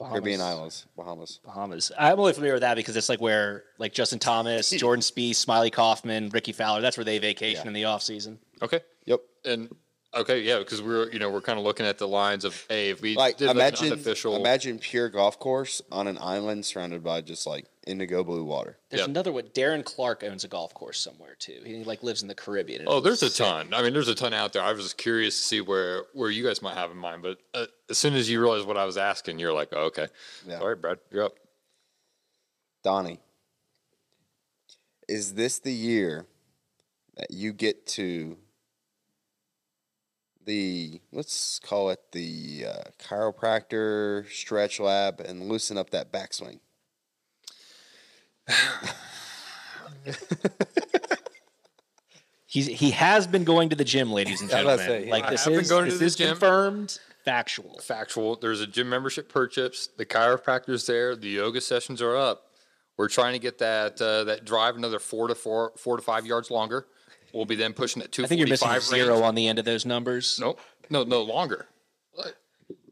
Caribbean Islands, Bahamas. Bahamas. I'm only familiar with that because it's like where like Justin Thomas, [laughs] Jordan Spieth, Smylie Kaufman, Rickie Fowler. That's where they vacation in the off season. Okay. Yep. And okay, yeah, because we're you know we're kind of looking at the lines of hey, if we Like did imagine, like an unofficial, imagine pure golf course on an island surrounded by just like indigo blue water. There's Yep. another one. Darren Clarke owns a golf course somewhere too. He like lives in the Caribbean. Oh, there's a ton. I mean, there's a ton out there. I was just curious to see where where you guys might have in mind. But uh, as soon as you realize what I was asking, you're like, oh, okay, Yeah. all right, Brad, you're up. Doni, is this the year that you get to the let's call it the uh, chiropractor stretch lab and loosen up that backswing? He's he has been going to the gym, ladies and I was about gentlemen. to say, like I this is going this the is gym. confirmed, factual. Factual. There's a gym membership purchase. The chiropractor's there. The yoga sessions are up. We're trying to get that uh, that drive another four to four four to five yards longer. We'll be then pushing at two I think you're missing a zero range. on the end of those numbers. Nope, no, no longer.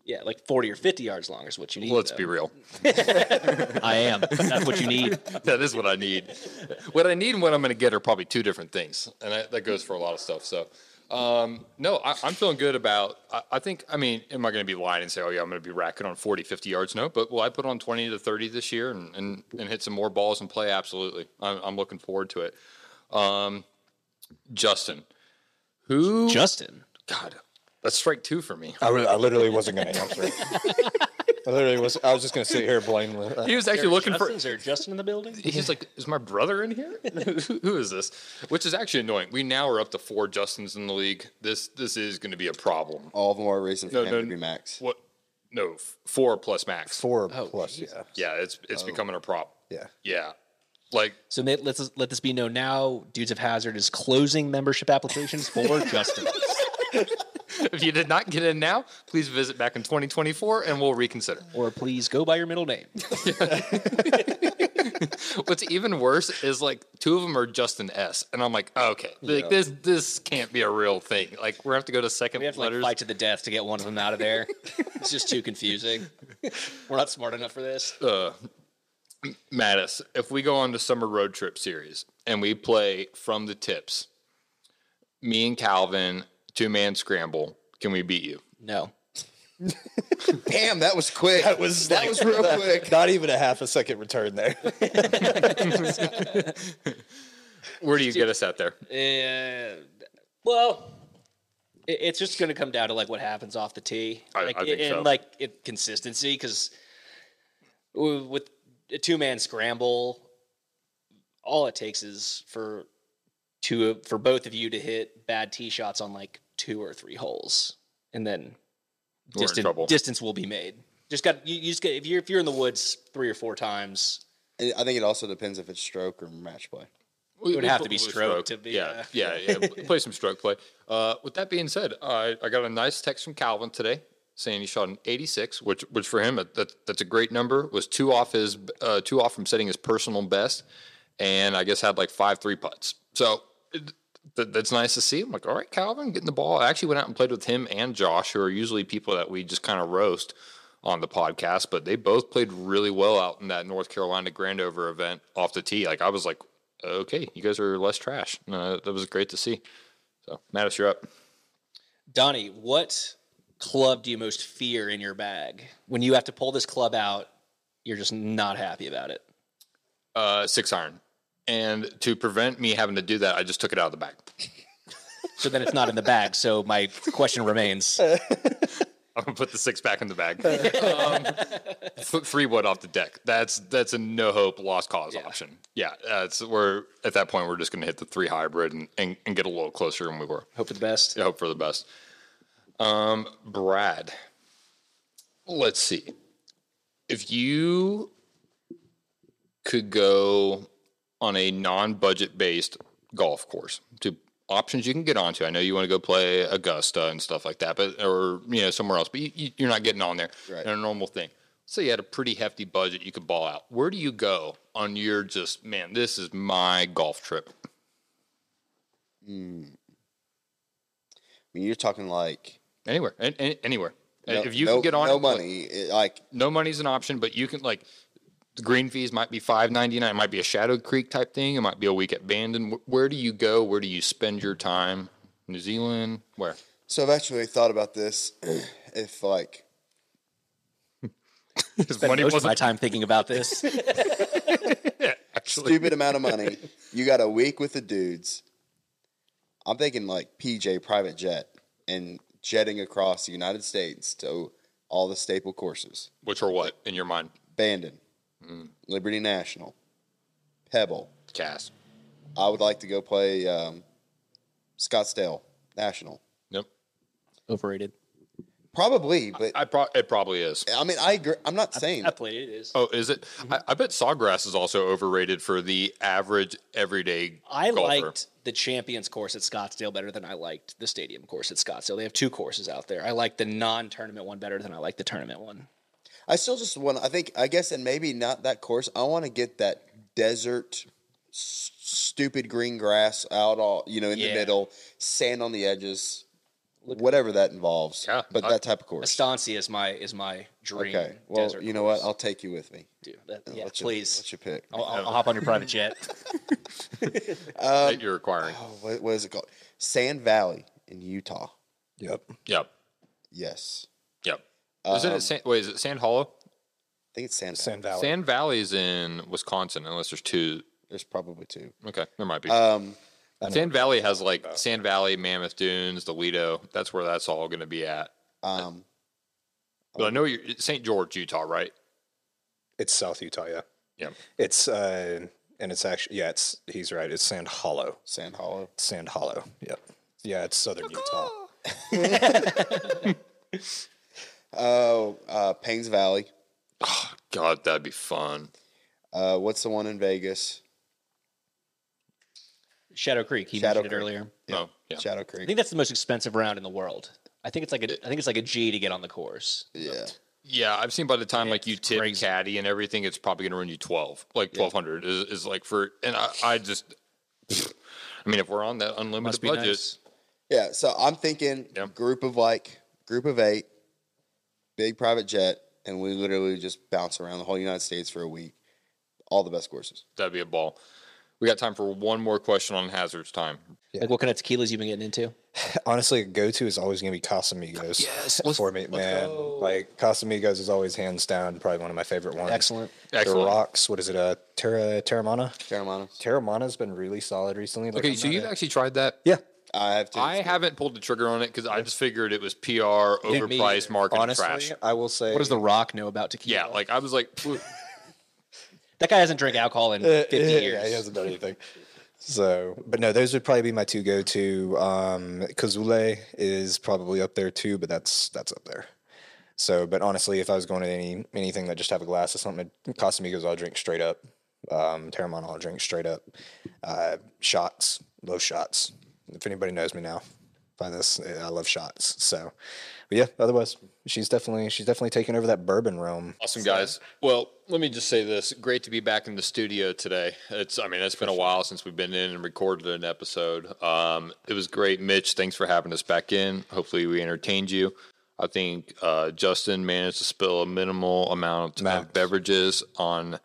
Yeah, like 40 or 50 yards long is what you need. Let's though. be real. [laughs] I am. That's what you need. [laughs] that is what I need. What I need and what I'm going to get are probably two different things, and I, that goes for a lot of stuff. So, um, no, I, I'm feeling good about. I, I think. I mean, am I going to be lying and say, "Oh yeah, I'm going to be racking on 40, 50 yards"? No, but will I put on 20 to 30 this year and and, and hit some more balls and play? Absolutely. I'm, I'm looking forward to it. Um, Justin, who? Justin. God, that's strike two for me. I, re- I literally wasn't going to answer. I literally was. I was just going to sit here blameless. He was actually looking for. Justin? Is there Justin in the building? He's like, is my brother in here? [laughs] Who- Who is this? Which is actually annoying. We now are up to four Justins in the league. This this is going to be a problem. All the more reason for No, him no, to be max. What? No, f- four plus max. Four Oh, plus, yeah, Yeah, it's it's oh. becoming a problem. yeah. Yeah, like So let's let this be known now. Dudes of Hazard is closing membership applications for [laughs] Justin. if you did not get in now, please visit back in 2024 and we'll reconsider. or please go by your middle name. [laughs] What's even worse is like two of them are Justin S, and I'm like, okay, like this this can't be a real thing. Like we're gonna have to go to second We have to like letters. fight to the death to get one of them out of there. it's just too confusing. We're not smart enough for this. uh, Mattis, if we go on to summer road trip series and we play from the tips, me and Calvin, two man scramble, can we beat you? No. [laughs] Damn, that was quick. That was that was real quick. [laughs] Not even a half a second return there. [laughs] Where do you get us out there? Uh, well, it, it's just going to come down to like what happens off the tee, I- like I think and so. like it, consistency. Because with a two man scramble, all it takes is for two for both of you to hit bad tee shots on like two or three holes, and then We're distan- distance will be made. Just got you, you just get if you're if you're in the woods three or four times, I think it also depends if it's stroke or match play. It would have to be stroke to be, Yeah, uh, yeah, yeah. play some stroke play. Uh, with that being said, I I got a nice text from Calvin today saying he shot an 86, which which for him that, that's a great number. Was two off his uh, two off from setting his personal best, and I guess had like five three putts. So. That, that's nice to see. I'm like, all right, Calvin, getting the ball. I actually went out and played with him and Josh, who are usually people that we just kind of roast on the podcast, but they both played really well out in that North Carolina Grandover event off the tee. Like I was like, okay, you guys are less trash. Uh, that was great to see. So, Mattis, you're up. Doni, what club do you most fear in your bag? When you have to pull this club out, you're just not happy about it. Uh, six iron. And to prevent me having to do that, I just took it out of the bag. [laughs] So then it's not in the bag. So my question remains. [laughs] I'm gonna put the six back in the bag. um, [laughs] th- three wood off the deck. That's that's a no hope, lost cause option. Yeah, that's we're at that point. We're just gonna hit the three hybrid and, and, and get a little closer than we were. Hope for the best. I hope for the best. Um, Brad, let's see. If you could go on a non-budget based golf course to options you can get onto. I know you want to go play Augusta and stuff like that, but or you know somewhere else, but you, you're not getting on there Right. in a normal thing. say you had a pretty hefty budget you could ball out. Where do you go on your just man? This is my golf trip. I mean, you're talking like Anywhere, an- an- anywhere. no, if you no, can get on no it, money, it- like no money's an option, but you can like the green fees might be five ninety nine. It might be a Shadow Creek type thing. It might be a week at Bandon. Where do you go? Where do you spend your time? New Zealand? Where? so. I've actually thought about this. [clears throat] If like [laughs] Because Spend money most of my time thinking about this. [laughs] actually. stupid amount of money, you got a week with the dudes. I'm thinking like PJ private jet and jetting across the United States to all the staple courses. Which are what in your mind? Bandon, Mm. Liberty National, Pebble. Cass. I would like to go play um, Scottsdale National. Nope. Overrated. Probably, but I pro- it probably is. I mean, I agree. I'm not saying I played it. It is. Oh, is it? Mm-hmm. I, I bet Sawgrass is also overrated for the average everyday I golfer. liked the Champions course at Scottsdale better than I liked the Stadium course at Scottsdale. They have two courses out there. I like the non-tournament one better than I like the tournament one. I still just want. I think. I guess, and maybe not that course. I want to get that desert, s- stupid green grass out all you know in the middle, sand on the edges, whatever that involves. Yeah, but I- that type of course. Estancia is my is my dream. Okay. Well, desert you know course. what? I'll take you with me. do that. Yeah, What's please. Your, what's your pick? I'll, I'll, I'll hop on your private jet. [laughs] that you're requiring. Oh, what, what is it called? Sand Valley in Utah. Yep. Yep. Yes, Yep. is it Um, San, wait, is it Sand Hollow? I think it's Sand. Valley. Sand Valley. Sand Valley's in Wisconsin, unless there's two. There's probably two. Okay, there might be. Um, Sand Valley has like Sand Valley, Mammoth Dunes, the Lido. That's where that's all going to be at. um, But I know you're St. George, Utah, right? It's South Utah, yeah. Yeah. It's uh and it's actually yeah, it's he's right. It's Sand Hollow. Sand Hollow. Sand Hollow. Yep. Yeah, it's southern Utah. [laughs] Oh, uh, Paynes Valley. God, that'd be fun. Uh, what's the one in Vegas? Shadow Creek. He Shadow mentioned it Creek. earlier. Oh, yeah. Shadow Creek. I think that's the most expensive round in the world. I think it's like a I think it's like a G to get on the course. Yeah. Yeah, I've seen by the time like you it's tip crazy. caddy and everything, it's probably going to run you twelve, like twelve hundred is, is like for. And I, I just, I mean, if we're on that unlimited budget, nice. Yeah. So I'm thinking Yeah. group of like group of eight, big private jet, and we literally just bounce around the whole United States for a week. All the best courses. that'd be a ball. We got time for one more question on hazards time. Like what kind of tequilas you been getting into? [sighs] Honestly, a go to is always gonna be Casamigos Yes, [laughs] for me, man. Like Casamigos is always hands down probably one of my favorite ones. Excellent. The Excellent. rocks, what is it? Uh Terra Teremana? Teremana. Teremana's been really solid recently. Like, Okay, I'm so you've a- actually tried that? Yeah. I have to. I haven't pulled the trigger on it because I just figured it was PR, overpriced market marketing Honestly, trash. I will say What does The Rock know about tequila? Yeah, like I was like, "Phew." That guy hasn't drank alcohol in Uh, 50 yeah, years. Yeah, he hasn't done anything. So, but no, those would probably be my two go to. Um, Kazule is probably up there too, but that's that's up there. So, but honestly, if I was going to any anything that just have a glass of something, Casamigos I'll drink straight up. Um, Teremana I'll drink straight up. Uh, shots, low shots. If anybody knows me now by this, I love shots. So, but yeah, otherwise, she's definitely she's definitely taking over that bourbon realm. Awesome guys. Well, let me just say this: great to be back in the studio today. It's, I mean, it's been a while since we've been in and recorded an episode. Um, it was great, Mitch. Thanks for having us back in. Hopefully, we entertained you. I think uh, Justin managed to spill a minimal amount Max. of beverages on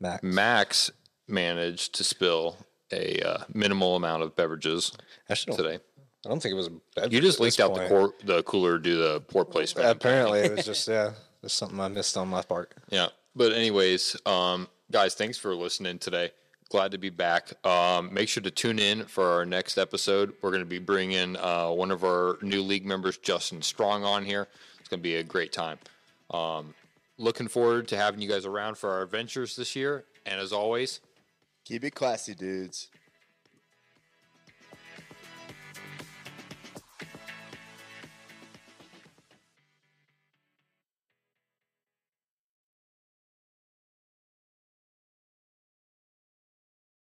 Max. Max. Managed to spill a uh, minimal amount of beverages Actually, today. I don't think it was. A You just at leaked out the, point. cor- the cooler, do the pour placement. Apparently, it [laughs] was just yeah, just something I missed on my part. Yeah. But anyways, um, guys, thanks for listening today. Glad to be back. Um, make sure to tune in for our next episode. We're going to be bringing uh, one of our new league members, Justin Strong, on here. It's going to be a great time. Um, looking forward to having you guys around for our adventures this year. And as always, Keep it classy, dudes.